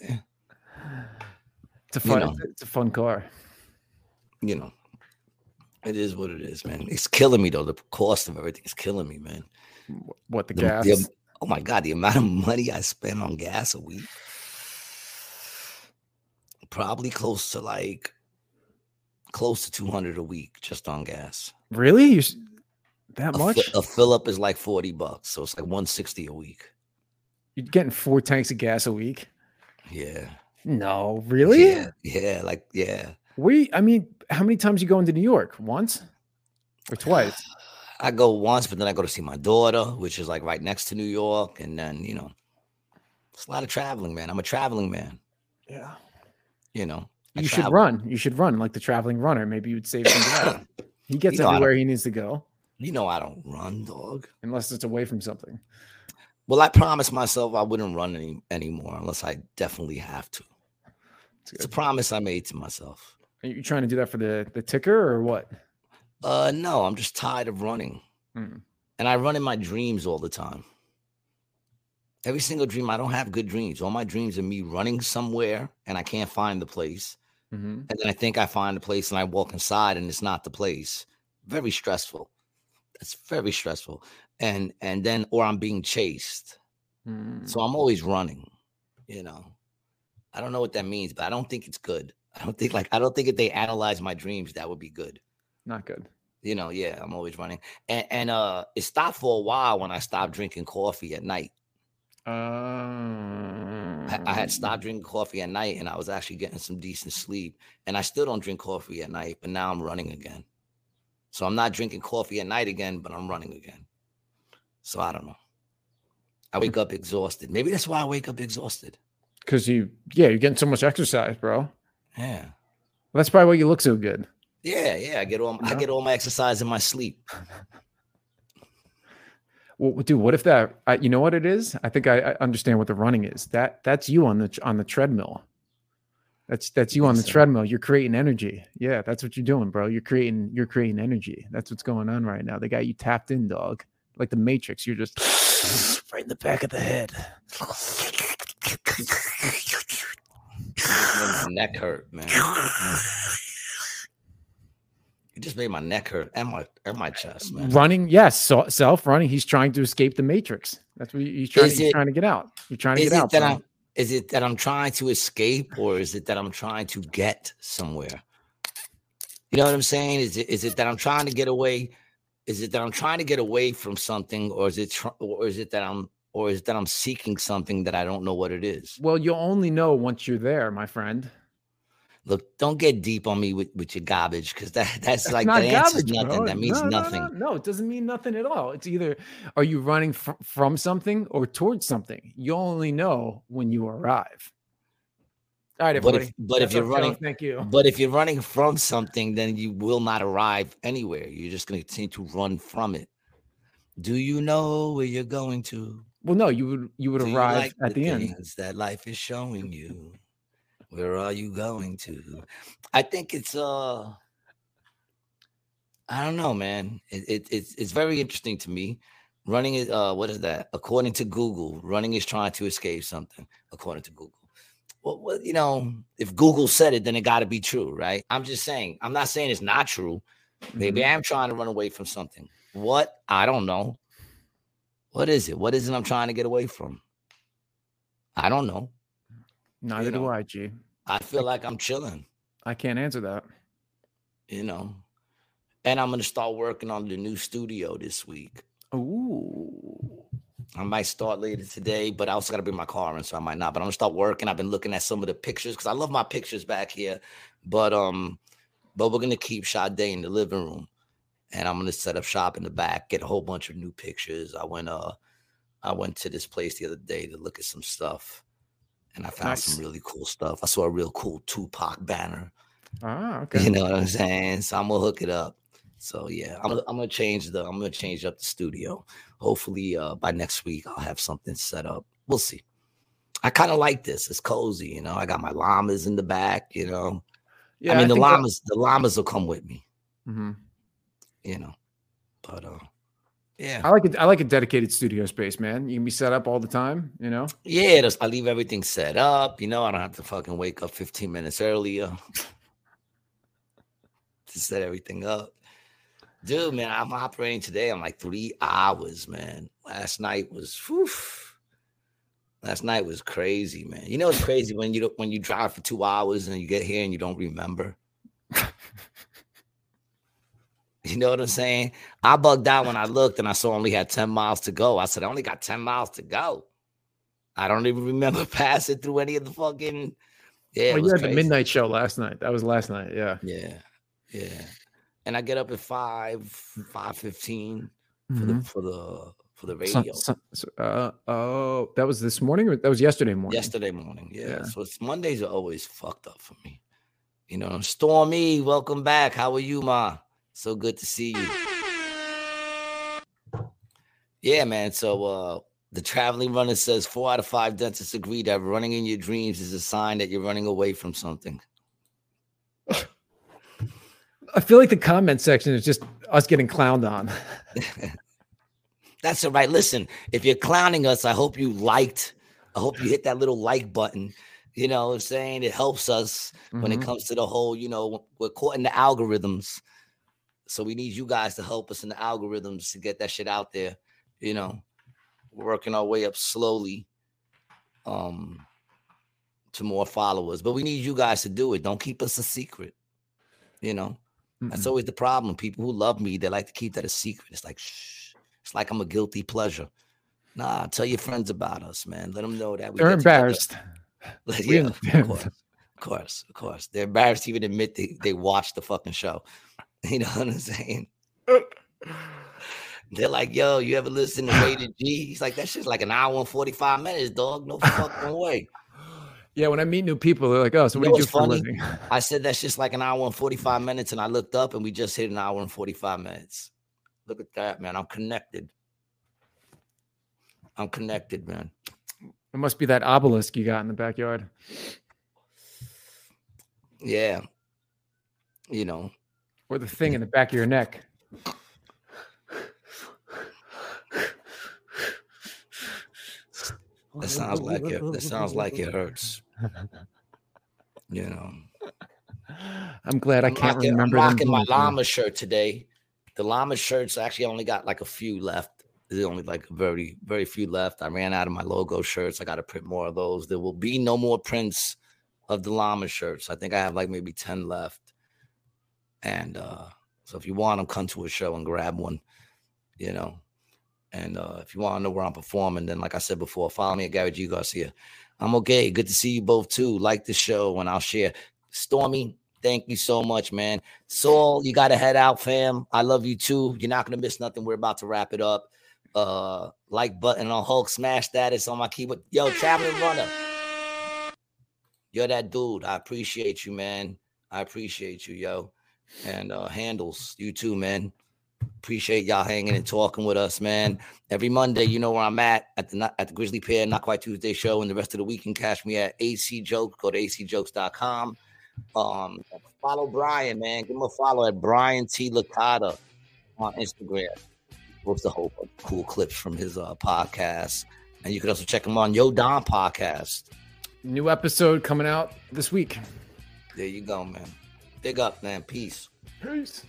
It's a You fun know. it's a fun car. You know, it is what it is, man. It's killing me though. The cost of everything is killing me, man. What the The- gas? the oh my god, the amount of money I spend on gas a week. Probably close to like close to 200 a week just on gas. really? You that A, fi- much? a fill up is like 40 bucks, so it's like 160 a week. You're getting four tanks of gas a week? Yeah. No, really? Yeah, yeah, like yeah. We I mean, how many times you go into New York? Once? Or twice? I go once, but then I go to see my daughter, which is like right next to New York, and then you know, it's a lot of traveling, man. I'm a traveling man. Yeah. You know, I You should travel. run. You should run like the traveling runner. Maybe you'd save some. He gets You know, everywhere he needs to go. You know I don't run, dog. unless it's away from something. Well, I promised myself I wouldn't run any anymore unless I definitely have to. It's a promise I made to myself. Are you trying to do that for the the ticker or what? Uh no, I'm just tired of running. Mm. And I run in my dreams all the time. Every single dream, I don't have good dreams. All my dreams are me running somewhere and I can't find the place. hmm And then I think I find the place and I walk inside and it's not the place. Very stressful. That's very stressful. And and then or I'm being chased. Mm. So I'm always running, you know. I don't know what that means, but I don't think it's good. I don't think like I don't think if they analyze my dreams, that would be good. Not good. You know, yeah, I'm always running. And and uh it stopped for a while when I stopped drinking coffee at night. I, I had stopped drinking coffee at night and I was actually getting some decent sleep. And I still don't drink coffee at night, but now I'm running again. So I'm not drinking coffee at night again, but I'm running again. So I don't know. I wake up exhausted. Maybe that's why I wake up exhausted. Because you, yeah, you're getting so much exercise, bro. Yeah. Well, that's probably why you look so good. Yeah, yeah. I get all I get all my exercise in my sleep. Well, dude, what if that? I, you know what it is? I think I, I understand what the running is. That that's you on the on the treadmill. That's that's you on the so? treadmill. You're creating energy. Yeah, that's what you're doing, bro. You're creating you're creating energy. That's what's going on right now. They got you tapped in, dog. Like the Matrix. You're just right in the back of the head. My neck hurt, man. You just made my neck hurt and my and my chest, man. Running, yes, so, self running. He's trying to escape the Matrix. That's what he's trying. He's it- trying to get out. You're trying to Is get it out. that. I'm is it that I'm trying to escape or is it that I'm trying to get somewhere? You know what I'm saying? Is it is it that I'm trying to get away? Is it that I'm trying to get away from something or is it tr- or is it that I'm or is that I'm seeking something that I don't know what it is? Well, you'll only know once you're there, my friend. Look, don't get deep on me with, with your garbage because that that's, That's like that garbage, nothing. bro. That means No, no, nothing. No, no, it doesn't mean nothing at all. It's either are you running fr- from something or towards something. You only know when you arrive. All right, But everybody. if but if you're running thank you. But if you're running from something, then you will not arrive anywhere. You're just going to continue to run from it. Do you know where you're going to? Well, no, you would you would Do you arrive like at the, end. that life is showing you? Where are you going to? I think it's uh I don't know, man. It, it it's it's very interesting to me. Running is uh what is that? According to Google, running is trying to escape something, according to Google. Well, well you know, if Google said it, then it got to be true, right? I'm just saying. I'm not saying it's not true. Maybe Mhm. I'm trying to run away from something. What? I don't know. What is it? What is it I'm trying to get away from? I don't know. Neither do know. I, G. I feel like I'm chilling, I can't answer that. you know. And I'm gonna start working on the new studio this week. Ooh. I might start later today, but I also gotta bring my car in, so I might not. But I'm gonna start working. I've been looking at some of the pictures because I love my pictures back here. But um, but we're gonna keep Sade in the living room, and I'm gonna set up shop in the back, get a whole bunch of new pictures. I went uh, I went to this place the other day to look at some stuff, and I found Nice. some really cool stuff. I saw a real cool Tupac banner. Ah, okay. You know what I'm saying? So I'm gonna hook it up. So yeah, I'm, I'm gonna change the I'm gonna change up the studio. Hopefully, uh, by next week I'll have something set up. We'll see. I kind of like this. It's cozy, you know. I got my llamas in the back, you know. Yeah, I mean, the think that- llamas, the llamas will come with me, Mhm. You know. But uh, yeah, I like it. I like a dedicated studio space, man. You can be set up all the time. You know. yeah. I leave everything set up, you know. I don't have to fucking wake up 15 minutes earlier to set everything up. Dude, man, I'm operating today. I'm like three hours, man. Last night was, whew, last night was crazy, man. You know, it's crazy when you when you drive for two hours and you get here and you don't remember. You know what I'm saying? I bugged out when I looked and I saw I only had 10 miles to go. I said, I only got 10 miles to go. I don't even remember passing through any of the fucking. Yeah, well, you had the midnight show last night. That was last night. Yeah. Yeah, yeah. And I get up at five, five fifteen for Mhm. the for the for the radio. so- so- uh, oh, that was this morning, or that was yesterday morning. Yesterday morning, yeah. Yeah. So it's Mondays are always fucked up for me. You know, Stormy, welcome back. How are you, ma? So good to see you. Yeah, man. So uh the traveling runner says four out of five dentists agree that running in your dreams is a sign that you're running away from something. I feel like the comment section is just us getting clowned on. That's all right. Listen, if you're clowning us, I hope you liked. I hope you hit that little like button. You know what I'm saying? It helps us when it Mhm. comes to the whole, you know, we're caught in the algorithms. So we need you guys to help us in the algorithms to get that shit out there. You know, we're working our way up slowly um to more followers. But we need you guys to do it. Don't keep us a secret. You know, that's Mm-mm. always the problem. People who love me, they like to keep that a secret. It's like shh. It's like I'm a guilty pleasure. Nah, tell your friends about us, man. Let them know that we They're embarrassed. Yeah, of course, of course, of course. They're embarrassed to even admit they, they watched the fucking show. You know what I'm saying? They're like, yo, you ever listen to Rated G? He's like, that shit's like an hour and 45 minutes, dog. No fucking way. Yeah, when I meet new people, they're like, "Oh, so You what know do you do what's for a living?" I said that's just like an hour and 45 minutes, and I looked up and we just hit an hour and 45 minutes. Look at that, man. I'm connected. I'm connected, man. It must be that obelisk you got in the backyard. Yeah. You know, Or the thing in the back of your neck. that sounds like it. That sounds like it hurts. You know. I'm glad I can't rocking, I'm remember them. rocking my llama shirt today. The llama shirts actually only got like a few left. There's only like very, very few left. I ran out of my logo shirts. I got to print more of those. There will be no more prints of the llama shirts. I think I have like maybe 10 left. And uh, so if you want them, come to a show and grab one, you know. And uh, if you want to know where I'm performing, then like I said before, follow me at Gary G Garcia. I'm okay. Good to see you both too. Like the show, and I'll share. Stormy, thank you so much, man. Saul, you got to head out, fam. I love you too. You're not gonna miss nothing. We're about to wrap it up. Uh, like button on Hulk, smash that. It's on my keyboard. Yo, traveling runner. You're that dude. I appreciate you, man. I appreciate you, yo. And uh handles, you too, man. Appreciate y'all hanging and talking with us, man. Every Monday, you know where I'm at at the at the Grisly Pear Not Quite Tuesday show, and the rest of the week you can catch me at AC Jokes. Go to acjokes.com. Um, follow Brian, man. Give him a follow at Brian T Licata on Instagram. Post a whole bunch of cool clips from his uh, podcast, and you can also check him on Yo Don podcast. New episode coming out this week. There you go, man. Big up, man. Peace. Peace.